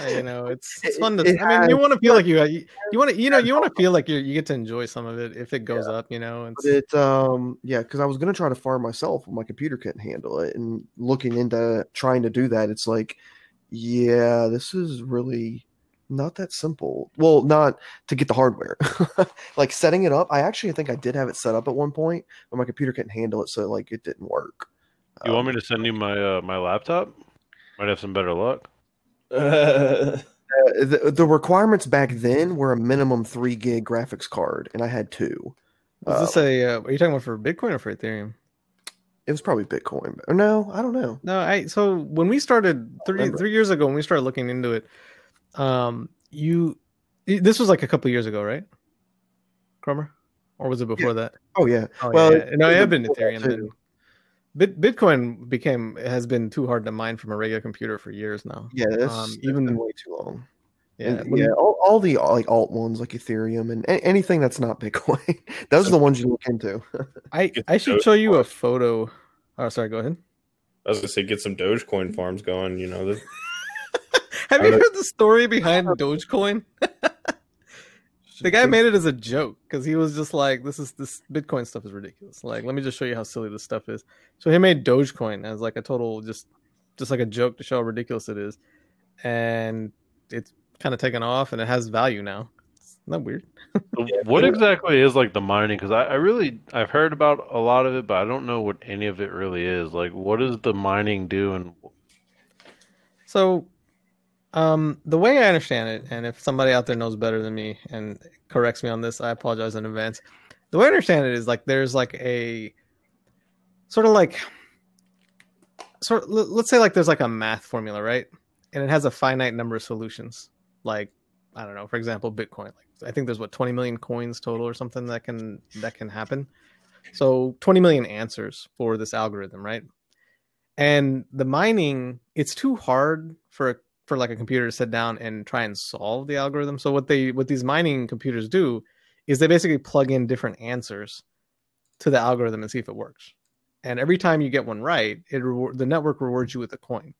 Uh, you know, it's (laughs) it's fun to. it I mean, you want to feel like you you, you want to you know you want to feel like you you get to enjoy some of it if it goes up. You know, it's, it um yeah because i was going to try to farm myself but my computer couldn't handle it and looking into trying to do that it's like yeah this is really not that simple well not to get the hardware (laughs) like setting it up i actually think i did have it set up at one point but my computer couldn't handle it so like it didn't work You want Um, me to send you my uh, my laptop? Might have some better luck. (laughs) uh, the, the requirements back then were a minimum three gig graphics card and i had two is this a? Uh, are you talking about for Bitcoin or for Ethereum? it was probably bitcoin or no i don't know No, I so when we started three three years ago when we started looking into it, um, you this was like a couple years ago, right? Chromer, or was it before that? oh yeah Oh, Well, yeah, yeah. no, it it had been was before Ethereum. Then. too. Bit Bitcoin became has been too hard to mine from a regular computer for years now. yeah that's, Um, that's even- been way too long Yeah, And, when- yeah, all, all the like alt ones like Ethereum and a- anything that's not (laughs) Bitcoin. Those are the ones you look into. (laughs) I I should those show you a photo. Oh, sorry. Go ahead. I was gonna say get some Dogecoin farms going. You know, the, (laughs) Have you heard the story behind Dogecoin? The guy made it as a joke because he was just like, "This is this Bitcoin stuff is ridiculous." Like, let me just show you how silly this stuff is. So he made Dogecoin as like a total just just like a joke to show how ridiculous it is, and it's kind of taken off and it has value now. Isn't that weird? (laughs) What exactly is like the mining? Because I, I really I've heard about a lot of it, but I don't know what any of it really is. Like, what does the mining do? And So, um, the way I understand it, and if somebody out there knows better than me and corrects me on this, I apologize in advance. The way I understand it is like there's like a sort of like sort let- let's say like there's like a math formula, right? And it has a finite number of solutions. Like I don't know, for example, Bitcoin. Like I think there's what 20 million coins total or something that can that can happen. So 20 million answers for this algorithm, right? and the mining it's too hard for for like a computer to sit down and try and solve the algorithm. So what they what these mining computers do is they basically plug in different answers to the algorithm and see if it works. And every time you get one right it reward, the network rewards you with a coin.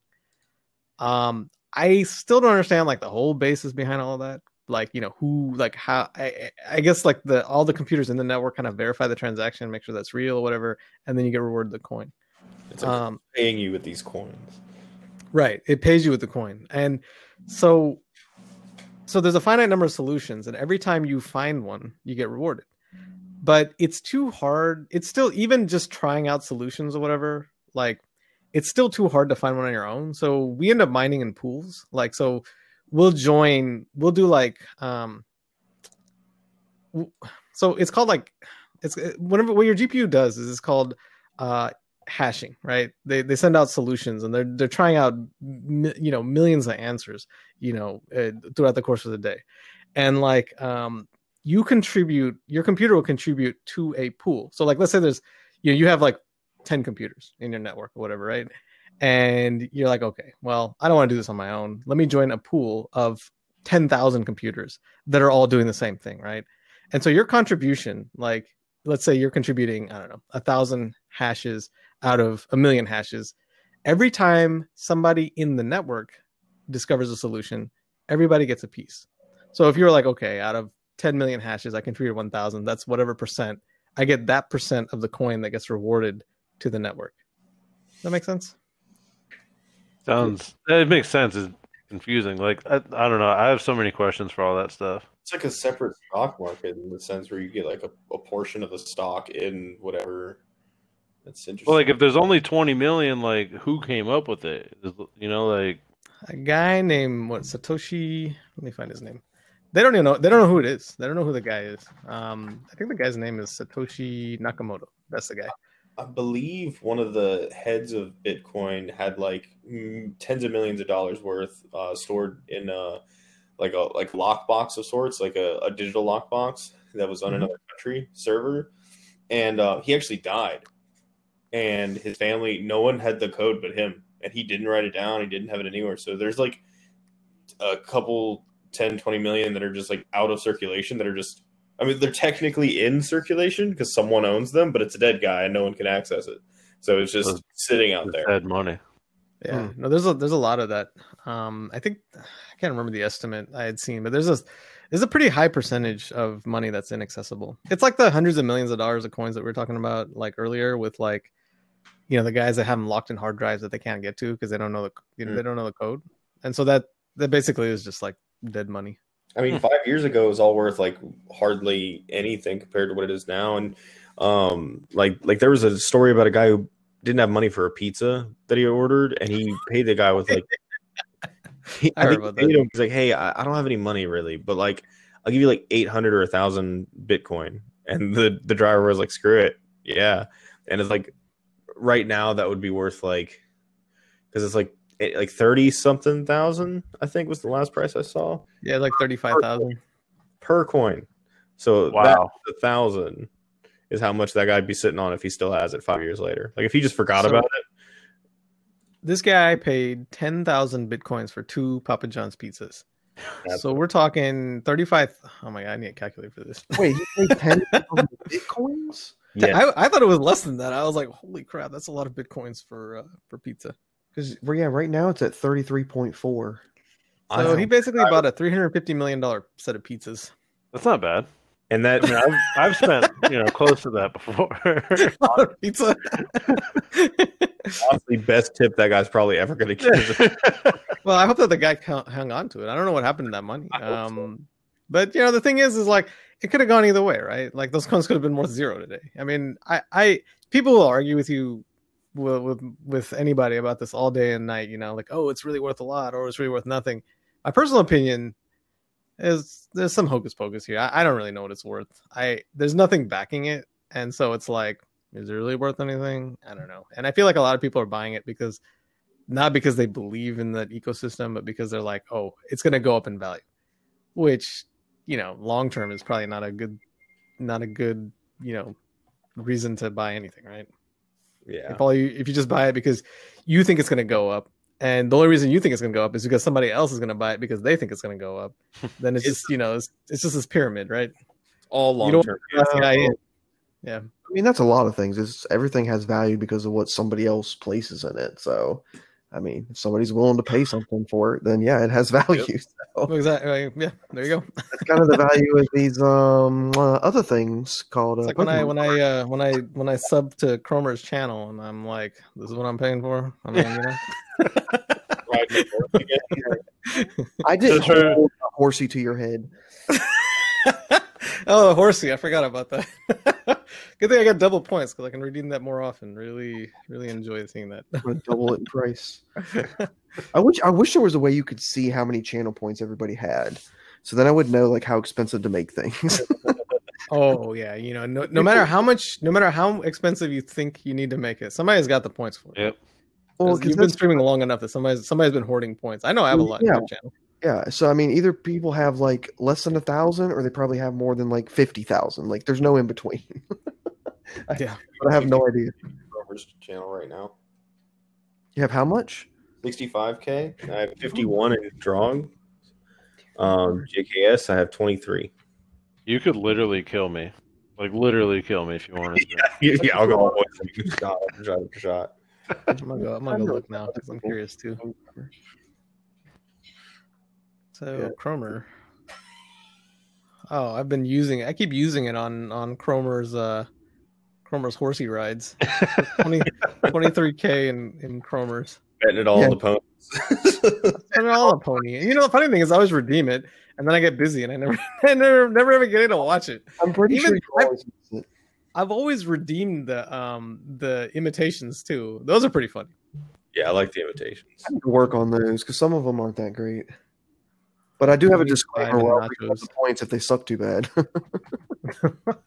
Um i still don't understand like the whole basis behind all of that. Like you know who like how I, I guess like the all the computers in the network kind of verify the transaction make sure that's real or whatever and then you get rewarded the coin. It's like um paying you with these coins. Right. It pays you with the coin. And so so there's a finite number of solutions and every time you find one, you get rewarded. But it's too hard. It's still even just trying out solutions or whatever, like it's still too hard to find one on your own. So we end up mining in pools. Like so we'll join, we'll do like um so it's called like it's whatever what your GPU does is it's called uh hashing right? They they send out solutions and they're they're trying out you know millions of answers you know uh, throughout the course of the day. And like um you contribute your computer will contribute to a pool. So like let's say there's you know, you have like 10 computers in your network or whatever right? And you're like okay well i don't want to do this on my own. Let me join a pool of 10,000 computers that are all doing the same thing right? And so your contribution like let's say you're contributing i don't know a thousand hashes out of a million hashes. Every time somebody in the network discovers a solution, everybody gets a piece. So if you're like, okay, out of 10 million hashes, I contributed 1,000, that's whatever percent. I get that percent of the coin that gets rewarded to the network. Does that make sense? sounds it makes sense. It's confusing. Like I, I don't know. I have so many questions for all that stuff. It's like a separate stock market in the sense where you get like a, a portion of the stock in whatever. That's interesting. Well, like if there's only 20 million, like who came up with it? You know, like A guy named what Satoshi. Let me find his name. They don't even know. They don't know who it is. They don't know who the guy is. Um, I think the guy's name is Satoshi Nakamoto. That's the guy. I believe one of the heads of Bitcoin had like tens of millions of dollars worth uh, stored in a like a like lockbox of sorts, like a, a digital lockbox that was on Mhm. another country server, and uh, he actually died. And his family, no one had the code but him, and he didn't write it down. He didn't have it anywhere. So there's like a couple 10, 20 million that are just like out of circulation that are just I mean, they're technically in circulation because someone owns them, but it's a dead guy and no one can access it. So it's just Those- sitting out there. dead money. Yeah, no, there's a there's a lot of that. Um, I think I can't remember the estimate I had seen, but there's a there's a pretty high percentage of money that's inaccessible. It's like the hundreds of millions of dollars of coins that we were talking about like earlier with like, you know, the guys that have them locked in hard drives that they can't get to because they don't know the you know, Mm. they don't know the code, and so that that basically is just like dead money. I mean, five years ago it was all worth like hardly anything compared to what it is now. And um, like like there was a story about a guy who didn't have money for a pizza that he ordered, and he paid the guy with like (laughs) he, I heard think about he paid that. him. He's like, hey, I, I don't have any money really, but like I'll give you like eight hundred or a thousand Bitcoin. And the the driver was like, screw it, yeah. And it's like right now that would be worth like because it's like eh, like thirty something thousand. I think was the last price I saw Yeah, like thirty five thousand. per coin. So Wow. that a thousand is how much that guy'd be sitting on if he still has it five years later. Like if he just forgot So- about it. This guy paid ten thousand bitcoins for two Papa John's pizzas. That's- So we're talking thirty five. Oh my god, I need a calculator for this. Wait, he paid ten thousand (laughs) bitcoins? Yeah, I, I thought it was less than that. I was like, holy crap, that's a lot of bitcoins for uh, for pizza. Because well, yeah, right now it's at thirty three point four. I So know. he basically bought a three hundred fifty million dollar set of pizzas. That's not bad. and that I mean, I've, I've spent you know close to that before. (laughs) Pizza. (laughs) honestly best tip that guy's probably ever going to give. (laughs) well, I hope that the guy ca- hung on to it. I don't know what happened to that money. I hope so. Um, but you know, the thing is, is like it could have gone either way, right? Like those coins could have been worth zero today. I mean, I, I people will argue with you with, with with anybody about this all day and night. You know, like oh, it's really worth a lot or it's really worth nothing. My personal opinion is there's some hocus pocus here. I, I don't really know what it's worth. I there's nothing backing it, and so it's like, is it really worth anything? I don't know. And I feel like a lot of people are buying it because not because they believe in that ecosystem, but because they're like, oh, it's going to go up in value, which you know, long term is probably not a good, not a good, you know, reason to buy anything, right? yeah. If all you if you just buy it because you think it's going to go up, and the only reason you think it's going to go up is because somebody else is going to buy it because they think it's going to go up, (laughs) then it's, It's- just you know, it's, it's just this pyramid, right? All You long term. That's the guy in. Yeah. I mean, that's a lot of things. It's everything has value because of what somebody else places in it. So, I mean, if somebody's willing to pay something for it, then yeah, it has value. (laughs) So exactly. Yeah. There you go. that's kind of the value of these um uh, other things called. Uh, like when I when I uh, when I when I sub to Chromer's channel and I'm like, this is what I'm paying for. I mean, you know. Riding the horse again. I did That's hold a horsey to your head. (laughs) oh, a horsey! I forgot about that. (laughs) Good thing I got double points because I can redeem that more often. Really, really enjoy seeing that. I'm gonna double it in price. (laughs) I wish I wish there was a way you could see how many channel points everybody had, so then I would know like how expensive to make things. (laughs) oh yeah, you know, no, no matter how much, no matter how expensive you think you need to make it, somebody's got the points for it. Yep. well, 'Cause 'cause you've been that's- streaming long enough that somebody's somebody's been hoarding points. I know I have a mm, lot Yeah. in my channel. yeah. So I mean, either people have like less than a thousand, or they probably have more than like fifty thousand. Like, there's no in between. (laughs) (laughs) Yeah. but I have no idea. Rover's channel right now. You have how much? 65k. I have 51 in drawing. Um, JKS, I have 23. You could literally kill me, like literally kill me if you wanted to. (laughs) yeah, yeah, I'll go all the way shot shot shot. I'm gonna go. I'm gonna go look now because I'm (laughs) curious too. So Yeah. Chromer. Oh, I've been using. I keep using it on on Chromer's uh Chromer's horsey rides. 20, 23k in in Chromer's. Betting it all Yeah. (laughs) on the ponies. And all a pony. You know, the funny thing is, I always redeem it, and then I get busy, and I never, (laughs) I never, never ever get in to watch it. I'm pretty Even- sure you I- always use it. I've always redeemed the um the imitations too. Those are pretty funny. yeah, I like the imitations. I need to work on those because some of them aren't that great. But I do have a Maybe disclaimer five where I'll nachos. recut the points if they suck too bad. (laughs)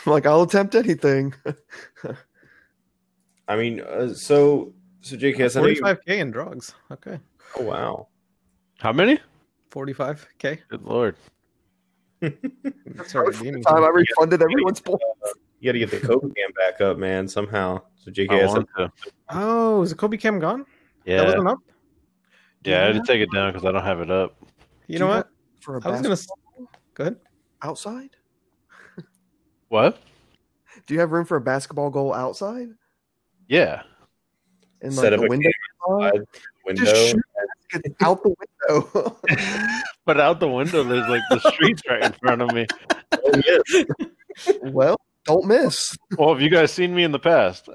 (laughs) I'm like, I'll attempt anything. (laughs) I mean, uh, so so JKS, I know you, 45k in Drogg's. Okay. oh wow, How many? 45k. Good lord. (laughs) That's our redeeming. time I refunded everyone's points. you got to get the Kobe cam back up, man, somehow. So I JKS, to. Oh, is the Kobe Cam gone? That Yeah, wasn't up. yeah. I had to take it down because I don't have it up. You Do know you what? For a I was gonna. basketball Go ahead. outside? What? Do you have room for a basketball goal outside? Yeah. In Set up the a window? outside window. Just shoot it out the window. (laughs) But out the window, there's like the streets right in front of me. Oh, yes. (laughs) well, don't miss. Well, have you guys seen me in the past?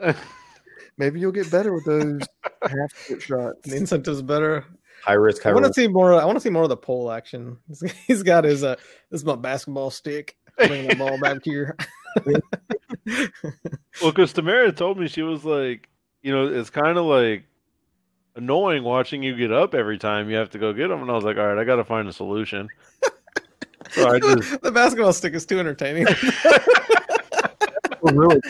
(laughs) Maybe you'll get better with those half foot shots. The incentive's better. High risk, high I want to see more. I want to see more of the pole action. He's- He's got his. Uh, this is my basketball stick. Bring the ball back here. (laughs) well, because Tamara told me she was like, you know, it's kind of like annoying watching you get up every time you have to go get them, and I was like, all right, I got to find a solution. (laughs) So I just the basketball stick is too entertaining. (laughs) really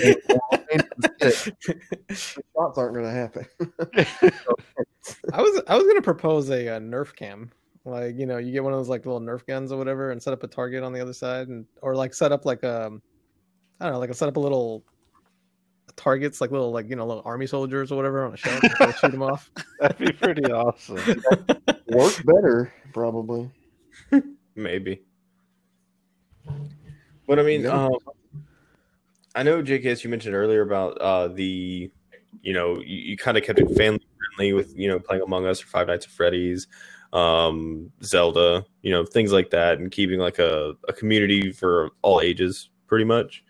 shots aren't going to happen. I was I was gonna propose a, uh Nerf cam. Like you know, you get one of those like little Nerf guns or whatever, and set up a target on the other side, and or like set up like um, I don't know, like a set up a little targets, like little like you know little army soldiers or whatever on a shelf, and shoot them off. (laughs) that'd be pretty awesome. (laughs) Work better, probably. (laughs) Maybe. But I mean, Yeah. um, I know JKS. You mentioned earlier about uh, the, you know, you, you kind of kept it family friendly with you know playing Among Us or Five Nights at Freddy's, um, Zelda, you know, things like that, and keeping like a, a community for all ages, pretty much,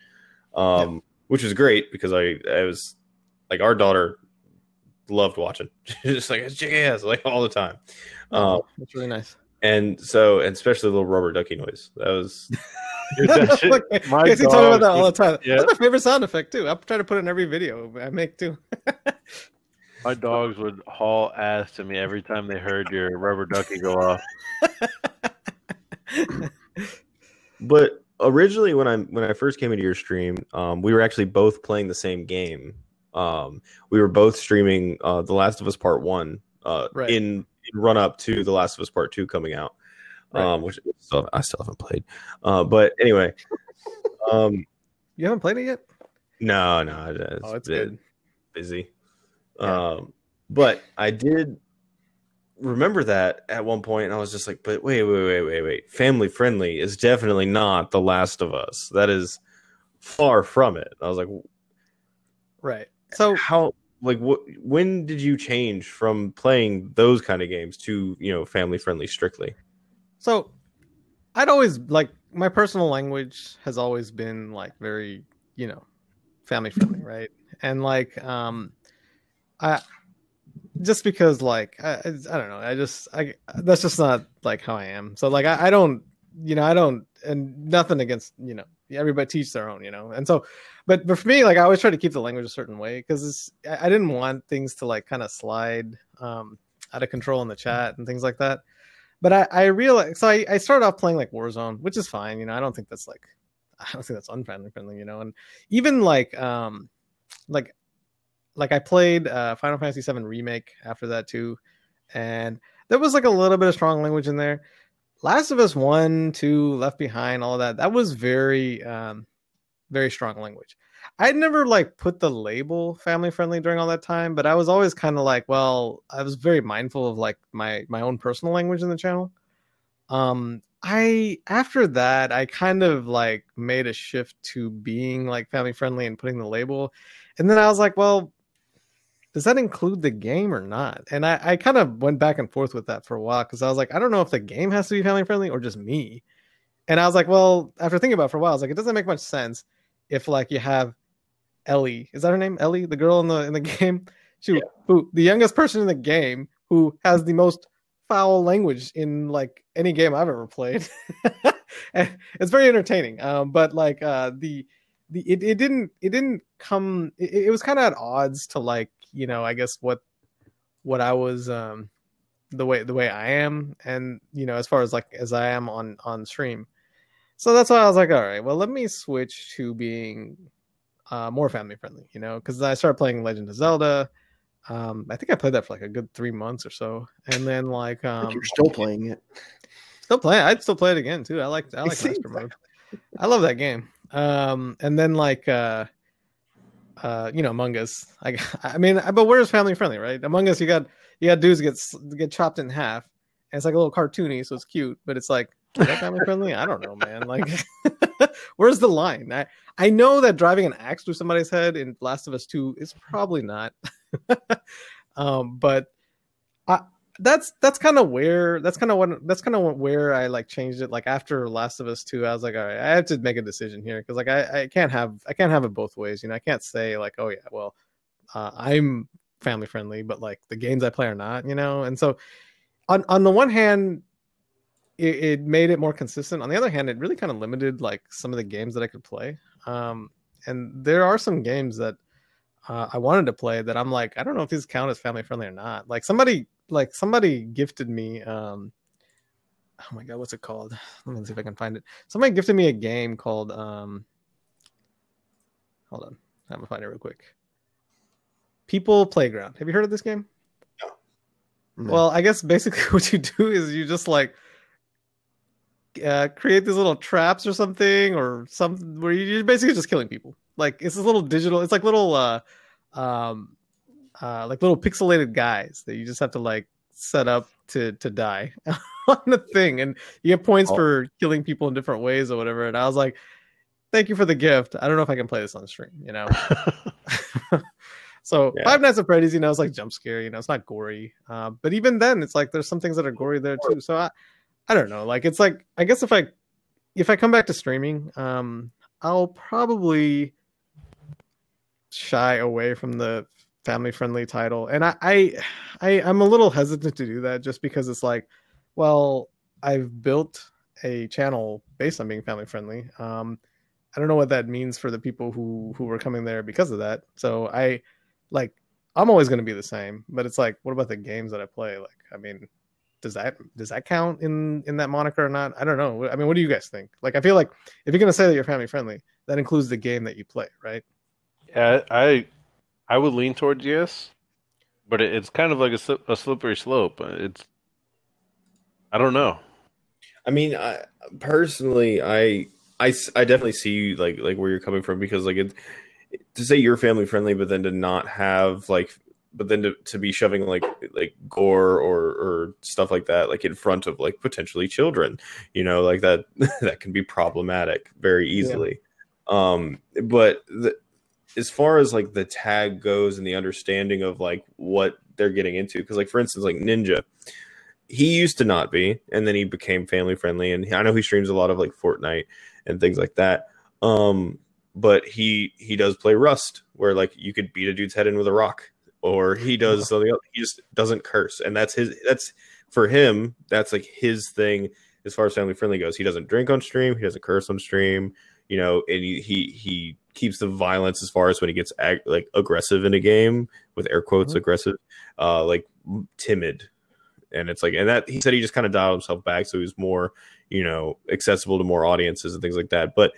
um, which was great because I I was like our daughter loved watching, (laughs) just like it's JKS like all the time. Um, That's really nice. and so and especially the little rubber ducky noise that was Dude, (laughs) (laughs) that shit- Look, my Casey talk about that all the time. yeah. That's my favorite sound effect too. I try to put it in every video I make too. My dogs would haul ass to me every time they heard your rubber ducky go off. (laughs) but originally when i when i first came into your stream um we were actually both playing the same game um we were both streaming uh the last of us part one uh Right. in, in run up to the last of us part two coming out Right. um which still, i still haven't played uh but anyway um You haven't played it yet? no no it's, Oh, it's good. busy Yeah. um but i did remember that at one point and i was just like but wait wait wait wait wait family friendly is definitely not the last of us that is far from it i was like Right. So how like what when did you change from playing those kind of games to you know family friendly strictly So I'd always like my personal language has always been like very, you know, family friendly, right? And like um I just because like I, I don't know, I just I that's just not like how I am. So like I, I don't you know, I don't and nothing against, you know, everybody teach their own, you know. And so but but for me like I always try to keep the language a certain way because I, I didn't want things to like kind of slide um out of control in the chat and things like that but I, I realized so I, I started off playing like Warzone, which is fine, you know. I don't think that's like (laughs) I don't think that's unfriendly friendly, you know. And even like um like like I played uh Final Fantasy VII remake after that too, and there was like a little bit of strong language in there. Last of Us One, Two, Left Behind, all that that was very um very strong language. I'd never like put the label family friendly during all that time, but I was always kind of like, well, I was very mindful of like my my own personal language in the channel. Um, I after that, I kind of like made a shift to being like family friendly and putting the label, and then I was like, well, does that include the game or not? And I I kind of went back and forth with that for a while because I was like, I don't know if the game has to be family friendly or just me. And I was like, well, after thinking about it for a while, I was like, it doesn't make much sense if like you have Ellie, is that her name? Ellie, the girl in the in the (laughs) game, she Yeah. who the youngest person in the game who has the most foul language in like any game I've ever played. (laughs) it's very entertaining. Um, but like uh the the it, it didn't it didn't come it, it was kind of at odds to like, you know, I guess what what I was um the way the way I am and you know as far as like as I am on on stream. so that's why I was like, all right, well, let me switch to being uh, more family friendly, you know, because I started playing Legend of Zelda. Um, I think I played that for like a good three months or so, and then like um, you're still playing it. Still playing. I'd still play it again too. I like I like Master Mode. I love that game. Um, and then like uh, uh, you know, Among Us. I (laughs) I mean, but where's family friendly, right? Among Us, you got you got dudes get get chopped in half, and it's like a little cartoony, so it's cute, but it's like is that family friendly? I don't know, man. (laughs) Like, (laughs) where's the line? I I know that driving an axe through somebody's head in Last of Us Two is probably not. um, but I that's that's kind of where that's kind of what that's kind of where I like changed it. Like after Last of Us Two, I was like, all right, I have to make a decision here because like I I can't have I can't have it both ways. You know, I can't say like, oh yeah, well, uh, I'm family friendly, but like the games I play are not. You know, and so on on the one hand it, made it more consistent. On the other hand, it really kind of limited like some of the games that I could play. Um, and there are some games that uh, I wanted to play that I'm like, I don't know if these count as family friendly or not. Like somebody, like somebody gifted me. Um, oh my god, what's it called? Let me see if I can find it. Somebody gifted me a game called. Um, hold on, I'm gonna find it real quick. People Playground. Have you heard of this game? No. Well, I guess basically (laughs) what you do is you just like uh, create these little traps or something, or some where you're basically just killing people. Like it's this little digital. It's like little, uh, um, uh, like little pixelated guys that you just have to like set up to to die (laughs) on the thing, and you get points Oh. for killing people in different ways or whatever. And I was like, thank you for the gift. I don't know if I can play this on stream. You know. (laughs) (laughs) So Yeah. Five Nights at Freddy's, you know, it's like jump scare, you know, it's not gory. Uh, but even then, it's like there's some things that are gory there too. So I, I don't know. Like it's like I guess if I, if I come back to streaming, um, I'll probably shy away from the family friendly title, and I, I, I, I'm a little hesitant to do that just because it's like, well, I've built a channel based on being family friendly. Um, I don't know what that means for the people who who were coming there because of that. So I like I'm always going to be the same, but it's like what about the games that I play? Like I mean, does that does that count in in that moniker or not? I don't know. I mean, what do you guys think? Like I feel like if you're going to say that you're family friendly, that includes the game that you play, right? Yeah, I I would lean towards yes, but it, it's kind of like a, a slippery slope. It's I don't know. I mean, I personally, I, I, s- I definitely see like like where you're coming from because like it to say you're family friendly, but then to not have like, but then to, to be shoving like like gore or or stuff like that like in front of like potentially children, you know, like that (laughs) that can be problematic very easily. Um, but the, as far as like the tag goes and the understanding of like what they're getting into, because like for instance, like Ninja he used to not be and then he became family friendly and i know he streams a lot of like fortnite and things like that um but he he does play rust where like you could beat a dude's head in with a rock or he does something else he just doesn't curse and that's his that's for him that's like his thing as far as family friendly goes. He doesn't drink on stream he doesn't curse on stream you know and he he, he keeps the violence as far as when he gets ag- like aggressive in a game with air quotes Mhm. aggressive uh like timid. And it's like and that he said he just kind of dialed himself back so he was more you know accessible to more audiences and things like that. But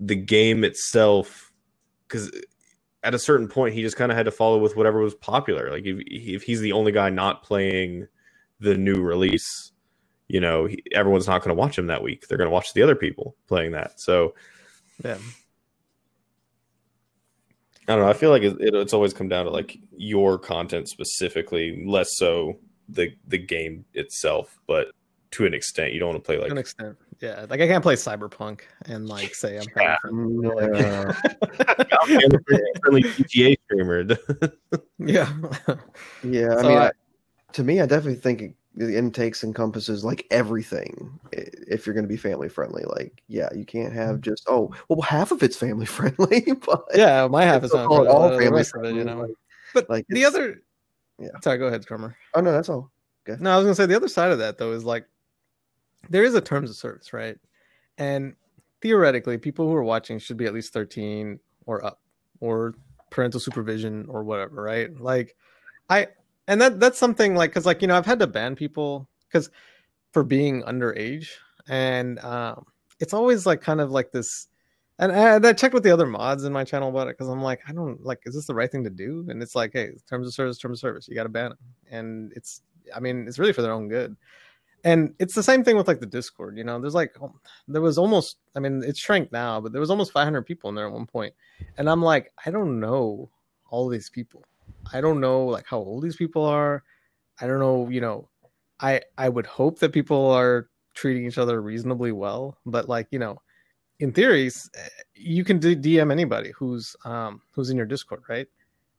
the game itself because at a certain point he just kind of had to follow with whatever was popular. Like if, if he's the only guy not playing the new release you know he, everyone's not going to watch him that week. They're going to watch the other people playing that. So Yeah. I don't know. I feel like it, it, it's always come down to like your content specifically, less so the the game itself. But to an extent, you don't want to play like To an extent. Yeah. Like I can't play Cyberpunk and like say I'm family Yeah. friendly. Friendly GTA streamer. (laughs) Yeah. Yeah, I So mean, I- I, to me, I definitely think the intakes encompasses like everything. If you're going to be family friendly, like yeah, you can't have mm-hmm. just oh well, half of it's family (laughs) friendly, but yeah. My half is (laughs) not all uh, all family rest of it, you know. like- But like, the other. yeah. Sorry. Go ahead, Chromer. oh no, that's all. No, I was gonna say the other side of that though is like there is a terms of service, right? And theoretically, people who are watching should be at least 13 or up, or parental supervision or whatever, right? Like I and that that's something like because like you know I've had to ban people because for being underage and um, it's always like kind of like this. And I, and I checked with the other mods in my channel about it because I'm like, I don't like, is this the right thing to do? And it's like, hey, terms of service, terms of service, you got to ban them. And it's, I mean, it's really for their own good. And it's the same thing with like the Discord. You know, there's like, oh, there was almost, I mean, it's shrank now, but there was almost 500 people in there at one point. And I'm like, I don't know all these people. I don't know like how old these people are. I don't know, you know, I I would hope that people are treating each other reasonably well, but like, you know, in theories, you can DM anybody who's um who's in your Discord, right?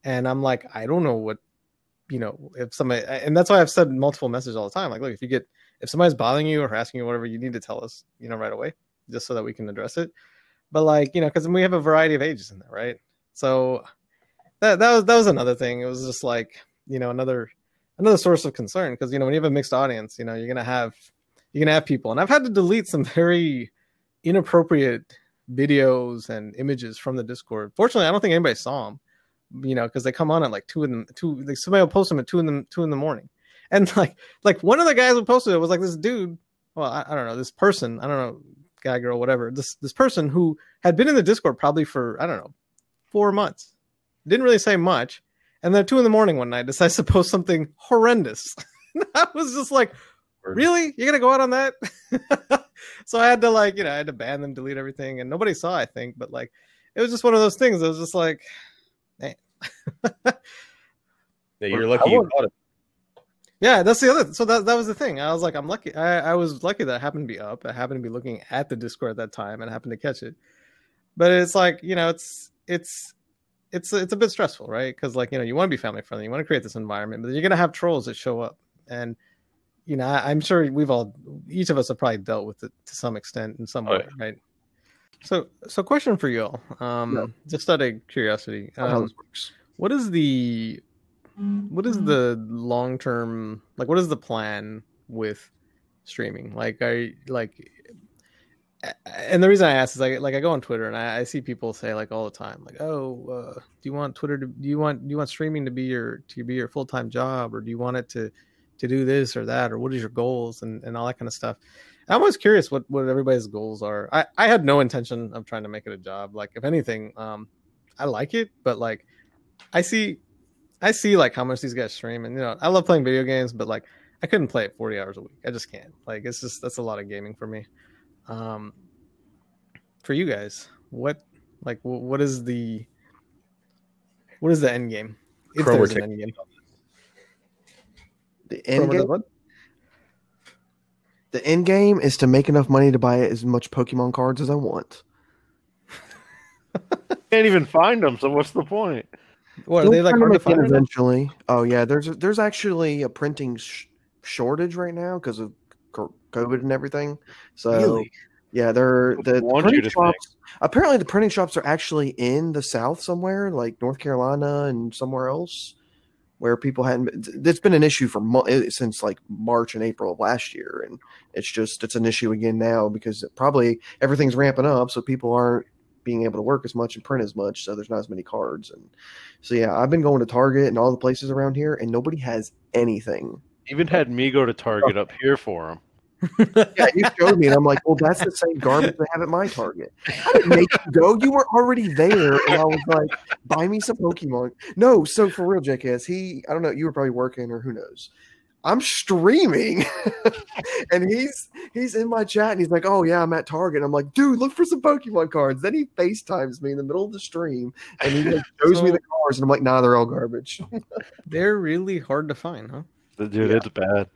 And I'm like, I don't know what, you know, if somebody, and that's why I've said multiple messages all the time. Like, look, if you get if somebody's bothering you or asking you, whatever, you need to tell us, you know, right away, just so that we can address it. But like, you know, because we have a variety of ages in there, right? So that that was that was another thing. It was just like, you know, another another source of concern because you know when you have a mixed audience, you know, you're gonna have you're gonna have people, and I've had to delete some very inappropriate videos and images from the Discord. Fortunately, I don't think anybody saw them, you know, because they come on at like two in the two. Like somebody will post them at two in the two in the morning, and like like one of the guys who posted it was like this dude. Well, I, I don't know this person. I don't know guy, girl, whatever. This this person who had been in the Discord probably for I don't know four months, didn't really say much, and then two in the morning one night (laughs) decides to post something horrendous. (laughs) I was just like, really? You're gonna go out on that? (laughs) so I had to like, you know, I had to ban them, delete everything, and nobody saw, I think, but like it was just one of those things. It was just like, man. yeah, you're lucky you caught it. Yeah, that's the other. So that that was the thing. I was like, I'm lucky. I, I was lucky that I happened to be up. I happened to be looking at the Discord at that time and happened to catch it. But it's like you know, it's it's it's it's a bit stressful, right? Because like you know, you want to be family friendly, you want to create this environment, but you're gonna have trolls that show up, and you know, I, am sure we've all, each of us have probably dealt with it to some extent in some oh, way, yeah. right? So, so question for you all, um, yeah. just out of curiosity, um, what is the, what is the long term, like, what is the plan with streaming? Like, I like, and the reason I ask is like, like I go on Twitter and I, I see people say like all the time, like, oh, uh, do you want Twitter to, do you want, do you want streaming to be your, to be your full time job, or do you want it to to do this or that or what is your goals? And, and all that kind of stuff i'm always curious what what everybody's goals are. I i had no intention of trying to make it a job. Like if anything um i like it but like i see i see like how much these guys stream. And you know i love playing video games but like i couldn't play it 40 hours a week. I just can't. Like it's just that's a lot of gaming for me um for you guys what like what is the what is the end game if there's an end game the end game. The end game is to make enough money to buy as much Pokemon cards as I want. (laughs) Can't even find them, so what's the point? What are they like hard to find eventually? Oh yeah, there's there's actually a printing sh- shortage right now because of COVID and everything. So really? yeah, they're the, the printing shops. Think. Apparently, the printing shops are actually in the South somewhere, like North Carolina and somewhere else where people hadn't it's been an issue for mo- eh, since like March and April of last year and it's just it's an issue again now because probably everything's ramping up so people aren't being able to work as much and print as much so there's not as many cards and so yeah I've been going to Target and all the places around here and nobody has anything even had me go to Target up here for them (laughs) yeah, you showed me, and I'm like, well, that's the same garbage they have at my Target. I didn't make you go. You were already there, and I was like, buy me some Pokemon. No, so for real, JKS, he, I don't know, you were probably working or who knows. I'm streaming, (laughs) and he's he's in my chat, and he's like, "Oh yeah, I'm at Target." I'm like, "Dude, look for some Pokemon cards." Then he FaceTimes me in the middle of the stream, and he like, shows so, me the cards, and I'm like, "Nah, they're all garbage." (laughs) they're really hard to find, huh? Dude, yeah. it's bad.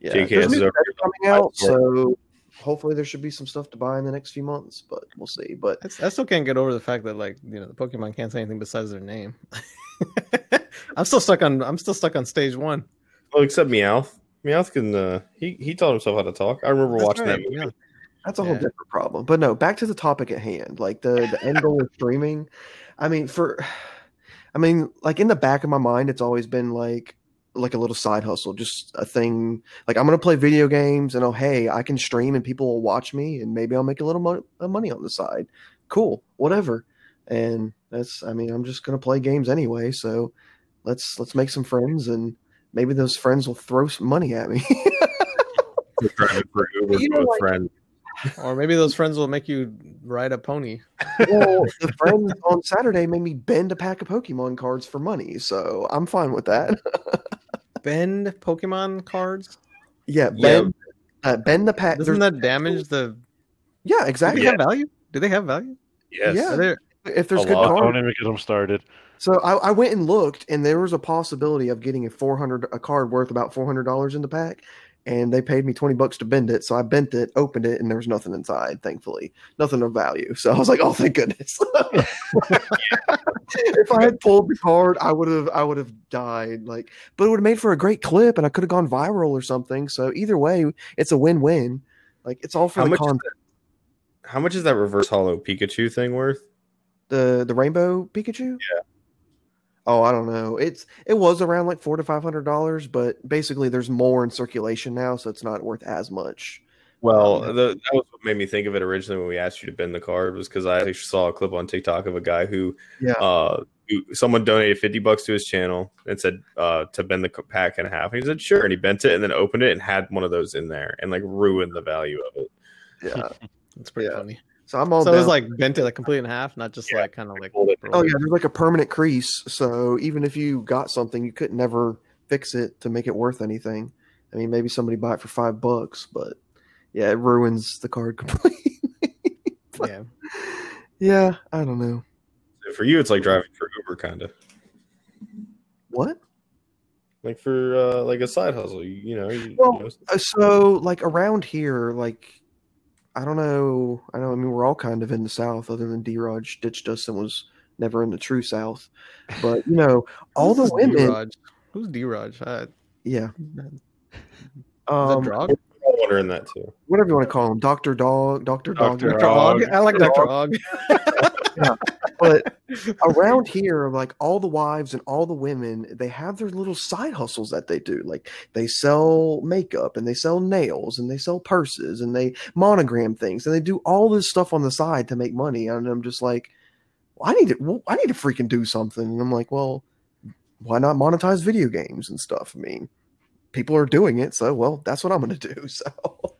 Yeah, JKS is coming out, so hopefully there should be some stuff to buy in the next few months, but we'll see. But I, still can't get over the fact that like you know the Pokemon can't say anything besides their name. (laughs) I'm still stuck on I'm still stuck on stage one. Well, except Meowth. Meowth can uh, he he taught himself how to talk. I remember That's watching right, that movie. Yeah. That's a whole different problem. But no, back to the topic at hand. Like the the end goal of streaming. I mean, for (sighs) I mean, like in the back of my mind, it's always been like like a little side hustle, just a thing. Like I'm gonna play video games, and oh hey, I can stream, and people will watch me, and maybe I'll make a little mo- uh, money on the side. Cool, whatever. And that's, I mean, I'm just gonna play games anyway, so let's let's make some friends, and maybe those friends will throw some money at me. driving for Uber you know, like, friend. or maybe those friends will make you ride a pony. Well, (laughs) the friends on Saturday made me bend a pack of Pokemon cards for money, so I'm fine with that. (laughs) Bend Pokemon cards. yeah, Yeah. bend, uh, bend the pack. Doesn't that damage the? Yeah, Do they exactly. have value? Do they have value? Yes. Yeah. Are they- If there's A good lot. cards, Don't even get them started. So I, I went and looked, and there was a possibility of getting a four hundred a card worth about four hundred dollars in the pack, and they paid me twenty bucks to bend it. So I bent it, opened it, and there was nothing inside. Thankfully, nothing of value. So I was like, "Oh, thank goodness." (laughs) if I had pulled the card, I would have I would have died. Like, but it would have made for a great clip, and I could have gone viral or something. So either way, it's a win win. Like it's all for How the content. How much is that reverse hollow Pikachu thing worth? the the rainbow Pikachu? Yeah. Oh, I don't know. It's it was around like four to five hundred dollars, but basically there's more in circulation now, so it's not worth as much. Well, Um, the, that was what made me think of it originally when we asked you to bend the card was because I saw a clip on TikTok of a guy who, Yeah. uh, who, someone donated fifty bucks to his channel and said uh, to bend the pack in half. And he said sure, and he bent it and then opened it and had one of those in there and like ruined the value of it. Yeah. (laughs) that's pretty Yeah. funny. So I'm all So it was like bent it like complete in half, not just Yeah. like kind of like. Oh yeah, there's like a permanent crease, so even if you got something, you could never fix it to make it worth anything. I mean, maybe somebody buy it for five bucks, but yeah, it ruins the card (laughs) completely. yeah. yeah, I don't know. So for you, it's like driving for Uber, kind of What? like for uh, like a side hustle. You, you know, you, Well, you know, Uh, so like around here, like I don't know. I know. I mean, we're all kind of in the South, other than D. Raj ditched us and was never in the true South. But you know, (laughs) all the women. D-Raj? Who's D-Raj? Uh, Yeah. (laughs) is Um. I'm wondering that too. whatever you want to call him, Doctor Dog, Doctor Dog. Dr. Dr. Og. Og. I like Dr. (laughs) Og. But around here, like all the wives and all the women, they have their little side hustles that they do. Like they sell makeup and they sell nails and they sell purses and they monogram things and they do all this stuff on the side to make money. And I'm just like, well, I need to, well, I need to freaking do something. And I'm like, well, why not monetize video games and stuff? I mean, people are doing it, so well, that's what I'm going to do. (laughs) So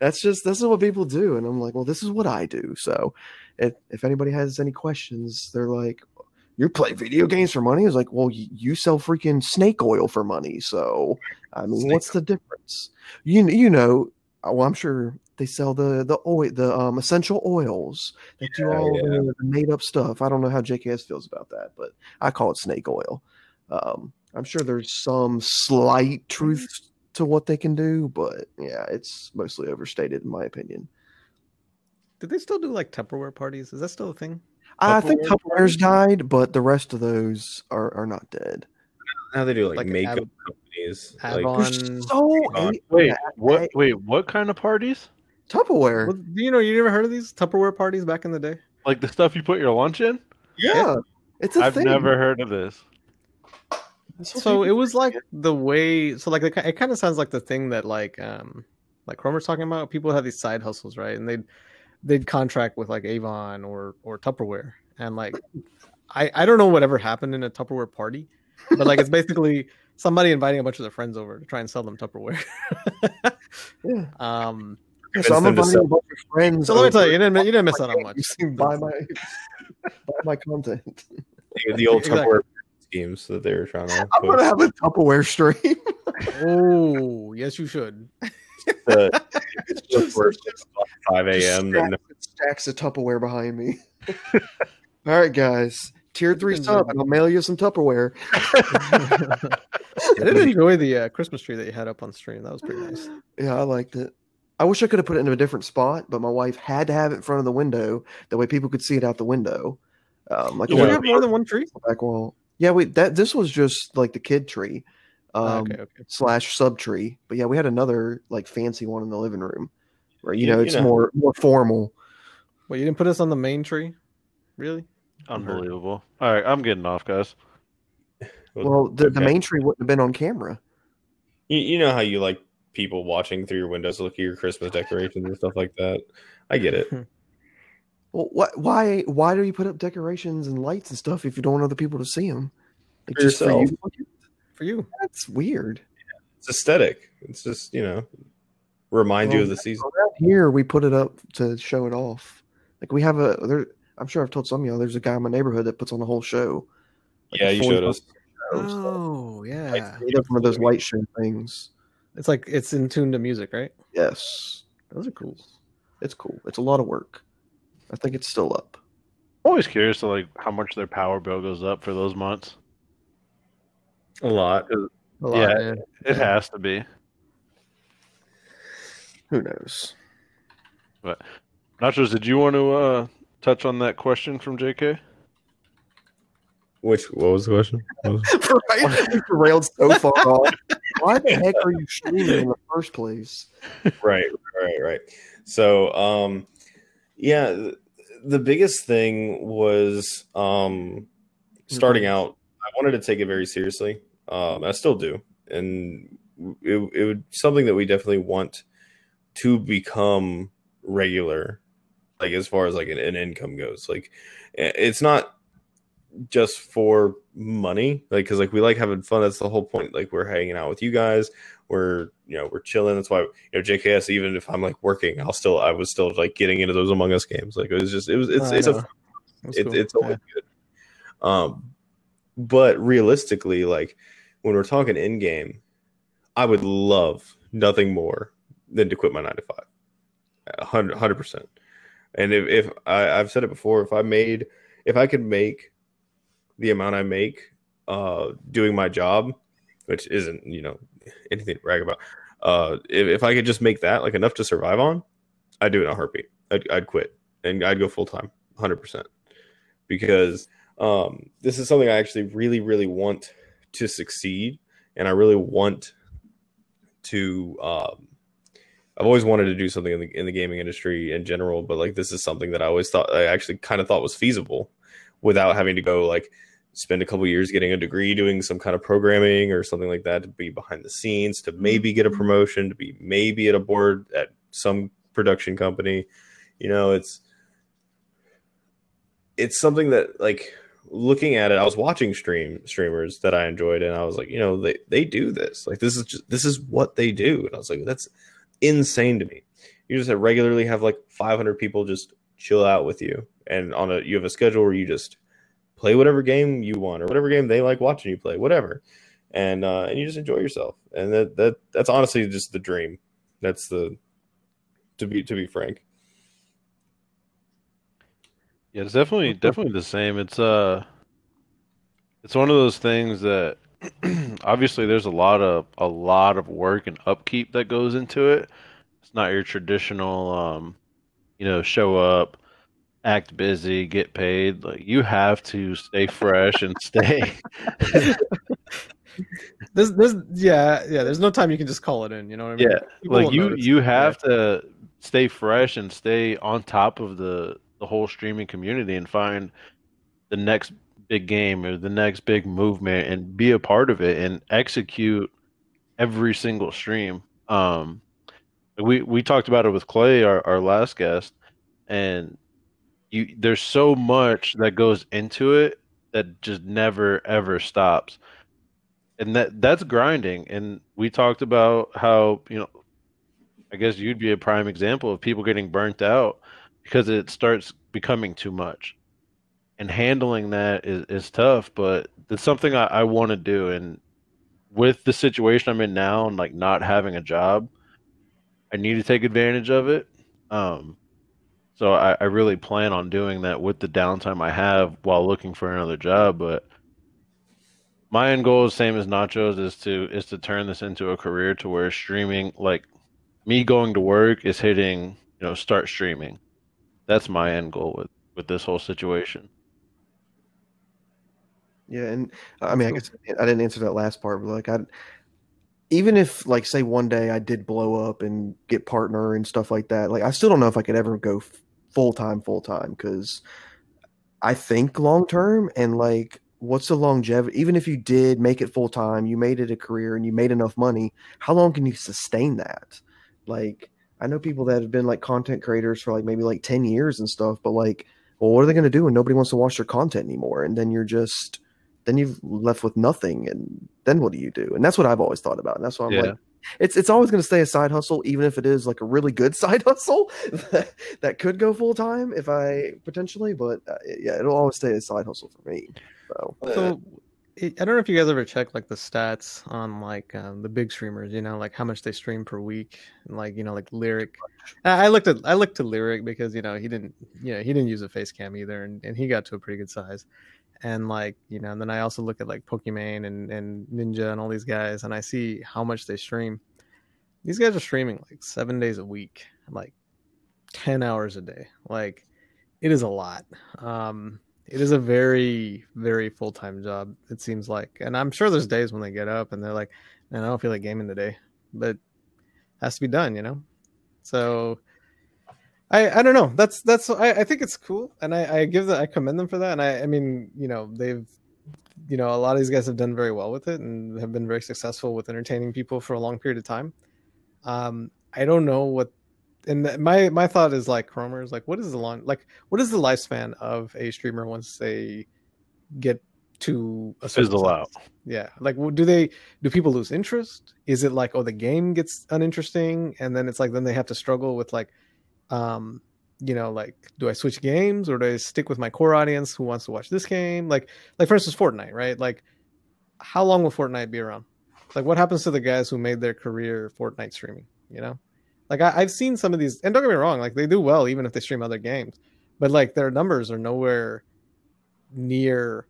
that's just this is what people do, and I'm like, well, this is what I do. So if, if anybody has any questions, they're like, you play video games for money? It's like, well, you, you sell freaking snake oil for money. So I mean, Snake what's the difference? You you know, uh, well, I'm sure they sell the the oil, the um essential oils that do all yeah. the, the made up stuff. I don't know how JKS feels about that, but I call it snake oil. Um, I'm sure there's some slight truth mm-hmm. to what they can do, but yeah, it's mostly overstated in my opinion. Did they still do like Tupperware parties? Is that still a thing? I think Tupperware Tupperware's died, but the rest of those are, are not dead. Now they do like, Like makeup Av- companies. Avon. Like, so many- Wait, what? Wait, what kind of parties? Tupperware. Well, you know you never heard of these Tupperware parties back in the day? Like the stuff you put your lunch in? yeah, it's a I've thing. never heard of this. That's what So it was like the way. So like it kind of sounds like the thing that like um like Chromer's talking about. People have these side hustles, right? And they'd they'd contract with like Avon or or Tupperware, and like I I don't know whatever happened in a Tupperware party, but like it's (laughs) basically somebody inviting a bunch of their friends over to try and sell them Tupperware. yeah. (laughs) um. Yeah, so I'm Convince them to inviting a bunch of friends. So let me tell you, you didn't you didn't miss out on much. games, (laughs) Buy my buy my content. the old Exactly. Tupperware schemes that they were trying to I'm gonna have a Tupperware stream. (laughs) Oh yes, you should. The- Tupperware schemes at 5 a.m. Just Then stacks, stacks of Tupperware behind me. (laughs) All right, guys. Tier three can sub, and I'll mail you some Tupperware. (laughs) I did enjoy the uh, Christmas tree that you had up on stream. That was pretty nice. (sighs) Yeah, I liked it. I wish I could have put it in a different spot, but my wife had to have it in front of the window. That way, people could see it out the window. Um, like Did a you have more than one tree? back wall. Yeah, we that this was just like the kid tree, um, Oh, okay, okay. slash sub tree. But yeah, we had another like fancy one in the living room, where you You- know you it's know. more more formal. Well, you didn't put us on the main tree? Really? Unbelievable. All right, I'm getting off, guys. Well, the, the main tree wouldn't have been on camera. you, you know how you like people watching through your windows, look at your Christmas decorations and stuff like that. I get it. (laughs) Well, what? Why? Why do you put up decorations and lights and stuff if you don't want other people to see them? Like For just for you. For you. That's weird. It's aesthetic. It's just you know remind you of the season. Around here, we put it up to show it off. Like we have a there. I'm sure I've told some of y'all. There's a guy in my neighborhood that puts on the whole show. Like Yeah, you showed us. Oh yeah, Made up one of those light show things. it's like it's in tune to music, right? Yes, Those are cool. it's cool. It's a lot of work. I think it's still up. I'm always curious to like how much their power bill goes up for those months. A lot. A lot, Yeah. yeah. It has to be. Who knows? But Nachos, did you want to uh, touch on that question from JK? Which what was the question? What was- (laughs) right? We derailed so far off. Why the heck are you streaming in the first place? right, right, right. So, um, yeah, th- the biggest thing was um, starting out. I wanted to take it very seriously. Um, I still do, and it, it would something that we definitely want to become regular, like as far as like an, an income goes. Like, it's not just for money, like because like we like having fun. That's the whole point. Like we're hanging out with you guys. We're you know we're chilling. That's why you know JKS. Even if I'm like working, I'll still I was still like getting into those Among Us games. Like it was just it was it's I it's a it, cool. it's always Yeah. good. Um, but realistically, like when we're talking in game, I would love nothing more than to quit my nine to five, A hundred hundred percent. And if, if I, I've said it before, if I made, if I could make the amount I make uh, doing my job, which isn't you know anything to brag about, uh, if, if I could just make that like enough to survive on, I'd do it in a heartbeat. I'd, I'd quit and I'd go full time, hundred percent, because um, this is something I actually really, really want to succeed, and I really want to. Um, I've always wanted to do something in the in the gaming industry in general, but like this is something that I always thought I actually kind of thought was feasible, without having to go like spend a couple years getting a degree doing some kind of programming or something like that to be behind the scenes to maybe get a mm-hmm. promotion to be maybe at a board at some production company. You know it's it's something that like looking at it i was watching stream streamers that i enjoyed and i was like you know they they do this. Like this is just this is what they do. And i was like that's insane to me. You just regularly have like 500 people just chill out with you. And on a you have a schedule where you just play whatever game you want or whatever game they like watching you play whatever and uh and you just enjoy yourself and that that that's honestly just the dream that's the to be to be frank Yeah, it's definitely definitely the same. It's uh it's one of those things that (clears throat) obviously there's a lot of a lot of work and upkeep that goes into it. It's not your traditional um you know, show up, act busy, get paid. Like you have to stay fresh and stay (laughs) There's, there's, yeah, yeah. There's no time you can just call it in. You know what I mean? Yeah, People like you you have to stay fresh and stay on top of the the whole streaming community and find the next big game or the next big movement and be a part of it and execute every single stream um we we talked about it with clay our, our last guest and you there's so much that goes into it that just never ever stops. And that that's grinding. And we talked about how you know i guess you'd be a prime example of people getting burnt out because it starts becoming too much. And handling that is, is tough but it's something i, I want to do. And with the situation i'm in now and like not having a job i need to take advantage of it. Um so I, I really plan on doing that with the downtime i have while looking for another job but my end goal is same as nachos is to is to turn this into a career to where streaming like me going to work is hitting you know start streaming. That's my end goal with with this whole situation. Yeah, and I mean, I guess I didn't answer that last part, but like I, even if like say one day I did blow up and get partner and stuff like that, like I still don't know if I could ever go full time, full time because I think long term and like what's the longevity? Even if you did make it full time, you made it a career and you made enough money, how long can you sustain that? Like I know people that have been like content creators for like maybe like ten years and stuff, but like, well, what are they going to do when nobody wants to watch their content anymore? And then you're just then you've left with nothing and then what do you do and that's what i've always thought about and that's why i'm Yeah. like it's it's always going to stay a side hustle, even if it is like a really good (laughs) side hustle that, that could go full time if I potentially. But uh, yeah, it'll always stay a side hustle for me. So So I don't know if you guys ever check like the stats on like um, the big streamers, you know, like how much they stream per week, and like you know, like Lyric. I I looked at I looked to Lyric because you know he didn't, you know, he didn't use a face cam either, and, and he got to a pretty good size. And like you know, and then I also look at like Pokimane and and Ninja and all these guys, and I see how much they stream. These guys are streaming like seven days a week, like ten hours a day. Like it is a lot. Um, it is a very very full-time job it seems like and i'm sure there's days when they get up and they're like man i don't feel like gaming today but has to be done you know so i i don't know that's that's i, I think it's cool and i i give that i commend them for that and i i mean you know they've you know a lot of these guys have done very well with it and have been very successful with entertaining people for a long period of time um i don't know what and th- my my thought is like Chromer is like, what is the long like what is the lifespan of a streamer once they get to a Fizzle out. Yeah, like w- do they do people lose interest? Is it like oh the game gets uninteresting and then it's like then they have to struggle with like, um, you know like do I switch games or do I stick with my core audience who wants to watch this game? Like like for instance Fortnite, right? Like how long will Fortnite be around? Like what happens to the guys who made their career Fortnite streaming? You know, like I, I've seen some of these, and don't get me wrong, like they do well even if they stream other games, but like their numbers are nowhere near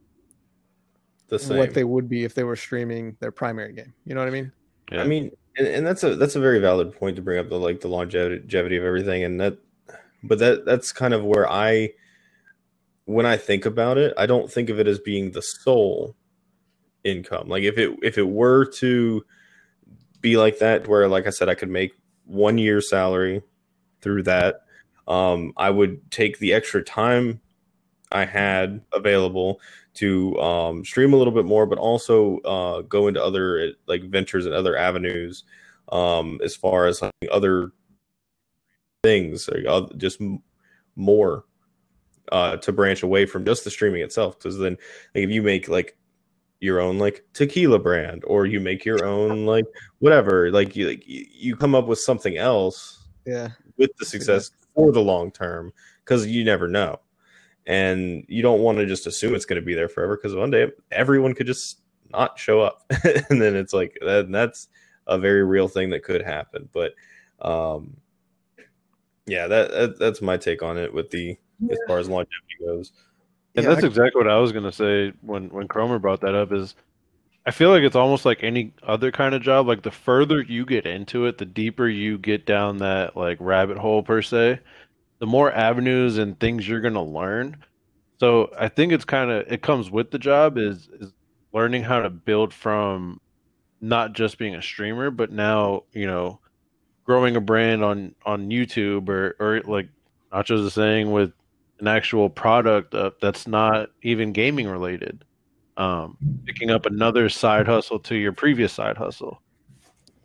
The same. what they would be if they were streaming their primary game. You know what I mean? Yeah. I mean, and, and that's a that's a very valid point to bring up the like the longevity of everything, and that, but that that's kind of where I, when I think about it, I don't think of it as being the sole income. Like if it if it were to be like that, where like I said, I could make one year salary through that, um, I would take the extra time I had available to um, stream a little bit more, but also uh, go into other like ventures and other avenues um, as far as like, other things, like, oth- just m- more uh, to branch away from just the streaming itself. Because then, like, if you make like your own like tequila brand, or you make your own (laughs) like whatever, like you like you you come up with something else Yeah. with the success for the long term because you never know and you don't want to just assume it's going to be there forever because one day everyone could just not show up (laughs) and then it's like that, that's a very real thing that could happen but um yeah that, that that's my take on it with the as far as longevity goes And Yeah, that's I- exactly what I was gonna say when when Chromer brought that up. Is I feel like it's almost like any other kind of job. Like the further you get into it, the deeper you get down that like rabbit hole per se, the more avenues and things you're gonna learn. So I think it's kind of it comes with the job is is learning how to build from not just being a streamer, but now you know growing a brand on on YouTube or or like Nacho's is saying with an actual product uh, that's not even gaming related. Um, picking up another side hustle to your previous side hustle,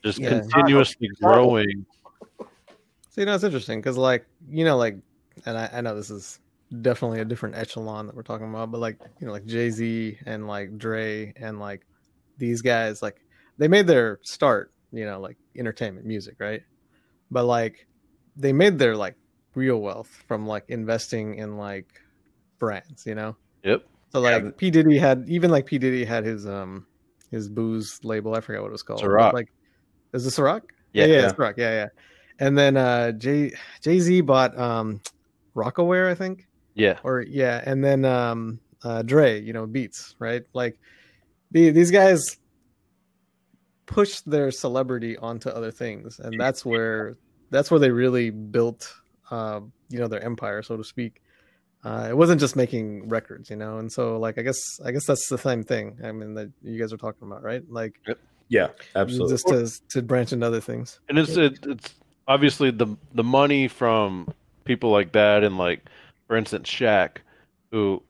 just Yeah. continuously growing. So you know it's interesting because like you know like, and I, I know this is definitely a different echelon that we're talking about, but like you know like Jay Z and like Dre and like these guys like they made their start you know like entertainment music right, but like they made their like real wealth from like investing in like brands you know Yep. so like but- P Diddy had even like P Diddy had his um his booze label I forgot what it was called Ciroc. like is it Ciroc Yeah. yeah, yeah, Yeah. Ciroc. yeah, yeah. And then uh Jay Jay Z bought um Rocawear, I think, Yeah. or yeah, and then um uh Dre, you know, Beats, right? Like the, these guys pushed their celebrity onto other things, and that's where that's where they really built, uh, you know, their empire, so to speak. Uh, it wasn't just making records, you know, and so like I guess I guess that's the same thing. I mean that you guys are talking about, right? Like yeah absolutely just to to branch into other things. and it's it, it's obviously the the money from people like that and like for instance Shaq who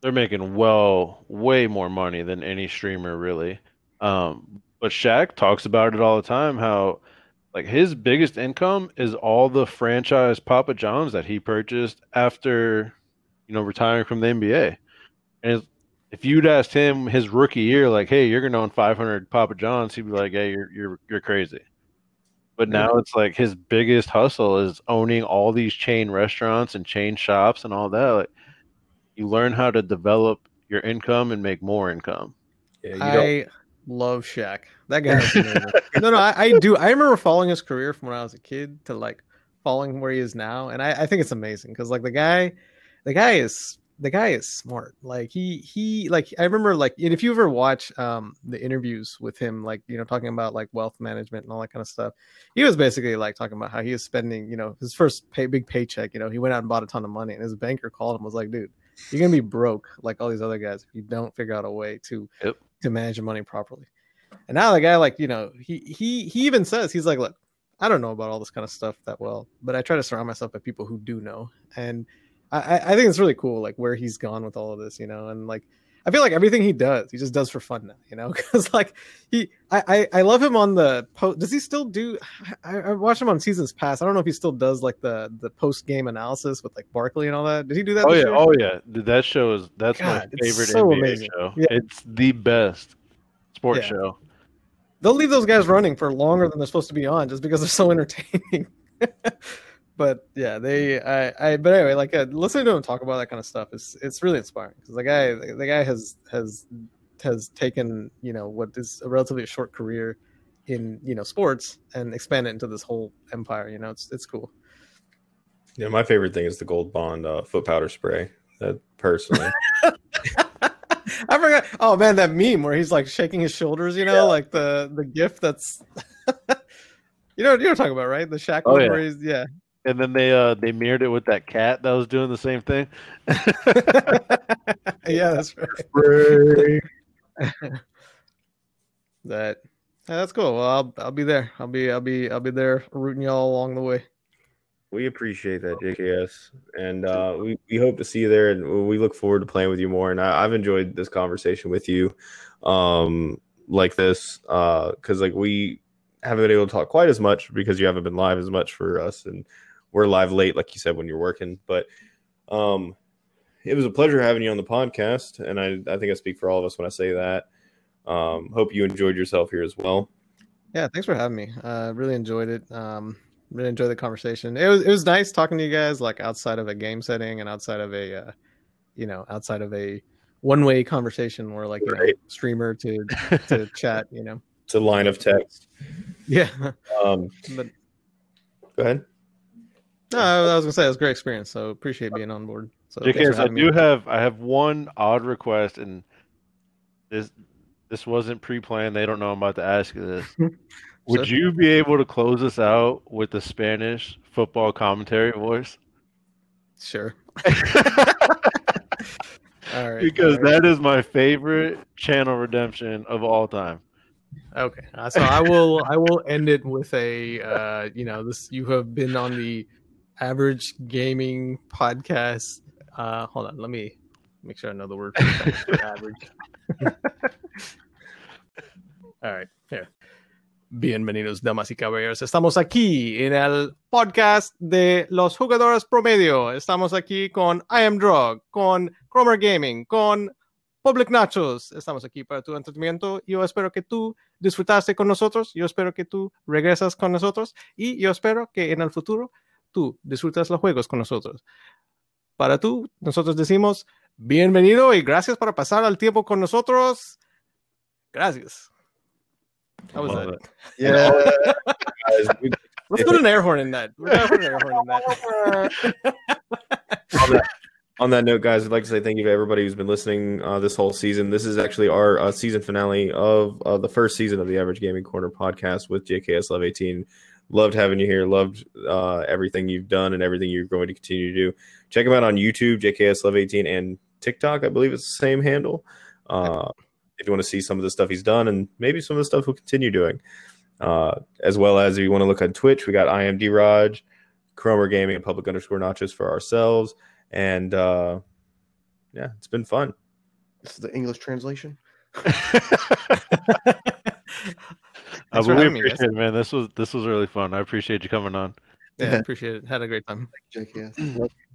they're making well way more money than any streamer really. Um but Shaq talks about it all the time how like his biggest income is all the franchise Papa John's that he purchased after you know retiring from the NBA and if you'd asked him his rookie year like hey you're to own 500 Papa John's he'd be like hey you're you're you're crazy But now it's like his biggest hustle is owning all these chain restaurants and chain shops and all that. Like, you learn how to develop your income and make more income. Yeah, you I love Shaq. That guy. (laughs) no, no, I, I do. I remember following his career from when I was a kid to like following where he is now, and I, I think it's amazing because like the guy, the guy is the guy is smart. Like he he like I remember like and if you ever watch um the interviews with him, like you know talking about like wealth management and all that kind of stuff, he was basically like talking about how he was spending you know his first pay, big paycheck. You know he went out and bought a ton of money, and his banker called him was like, dude. You're gonna be broke like all these other guys if you don't figure out a way to Yep. to manage your money properly. And now the guy, like, you know, he he he even says he's like, look, I don't know about all this kind of stuff that well, but I try to surround myself with people who do know. And I, I think it's really cool, like where he's gone with all of this, you know, and like I feel like everything he does, he just does for fun now, you know, (laughs) because like he, I, I, I love him on the post. Does he still do? I, I watched him on seasons past. I don't know if he still does like the the post game analysis with like Barkley and all that. Did he do that? Oh yeah, year? oh yeah. Dude, That show is that's God, my favorite so NBA amazing. show. Yeah. It's the best sports Yeah. show. they'll leave those guys running for longer than they're supposed to be on just because they're so (laughs) entertaining. But yeah, they I I but anyway, like uh, listening to him talk about that kind of stuff is it's really inspiring because the guy the guy has has has taken you know what is a relatively short career in you know sports and expanded into this whole empire. You know, it's it's cool. yeah, my favorite thing is the gold bond uh, foot powder spray. That personally, (laughs) I forgot. Oh man, that meme where he's like shaking his shoulders. You know, Yeah. like the the gift that's. (laughs) you know, you know what I'm talking about, right? The Shaq Oh, one yeah. where he's yeah. And then they uh they mirrored it with that cat that was doing the same thing. (laughs) yeah, that's right. (laughs) That yeah, that's cool. Well, I'll I'll be there. I'll be I'll be I'll be there rooting y'all along the way. We appreciate that, JKS, and uh, we we hope to see you there, and we look forward to playing with you more. And I, I've enjoyed this conversation with you, um, like this, because like we haven't been able to talk quite as much because you haven't been live as much for us, and we're live late, like you said, when you're working. But um, it was a pleasure having you on the podcast, and I I think I speak for all of us when I say that. Um, hope you enjoyed yourself here as well. Yeah, thanks for having me. Uh, really enjoyed it. Um, really enjoyed the conversation. It was it was nice talking to you guys, like outside of a game setting and outside of a, uh, you know, outside of a one way conversation where like you know, streamer to (laughs) to chat. You know, It's a line of text. yeah. Um, But go ahead. No, I was gonna say it was a great experience. So appreciate being on board. So JKS, I having me. do have I have one odd request, and this this wasn't pre-planned. They don't know I'm about to ask you this. (laughs) Would you be able to close us out with the Spanish football commentary voice? Sure. (laughs) (laughs) all right. Because all right. that is my favorite channel redemption of all time. Okay, uh, so I will I will end it with a uh, you know this you have been on the average gaming podcast. Uh, hold on, let me make sure I know the word (laughs) average. (laughs) All right, here. Bienvenidos, damas y caballeros. Estamos aquí en el podcast de los jugadores promedio. Estamos aquí con I Am Drug, con Cromer Gaming, con Public Nachos. Estamos aquí para tu entretenimiento. Yo espero que tú disfrutaste con nosotros. Yo espero que tú regresas con nosotros. Y yo espero que en el futuro tú disfrutas los juegos con nosotros. Para tú, nosotros decimos bienvenido y gracias por pasar el tiempo con nosotros. Gracias. How was that? it. Yeah, (laughs) Let's put an air horn in that. We gotta put an air horn in that. (laughs) on, that, on that note, guys, I'd like to say thank you to everybody who's been listening uh, this whole season. This is actually our uh, season finale of uh, the first season of the Average Gaming Corner podcast with JKS Love 18. Loved having you here. Loved uh, everything you've done and everything you're going to continue to do. Check him out on YouTube, JKS Love 18, and TikTok. I believe it's the same handle. Uh, if you want to see some of the stuff he's done and maybe some of the stuff he'll continue doing. Uh, as well as if you want to look on Twitch, we got IMD Raj, Chromer Gaming, and Public underscore Nachos for ourselves. And uh, yeah, it's been fun. This is the English translation. (laughs) (laughs) Uh, but we having guys. appreciate it, man. This was this was really fun. I appreciate you coming on. Yeah, appreciate it. Had a great time. JKS. (clears throat)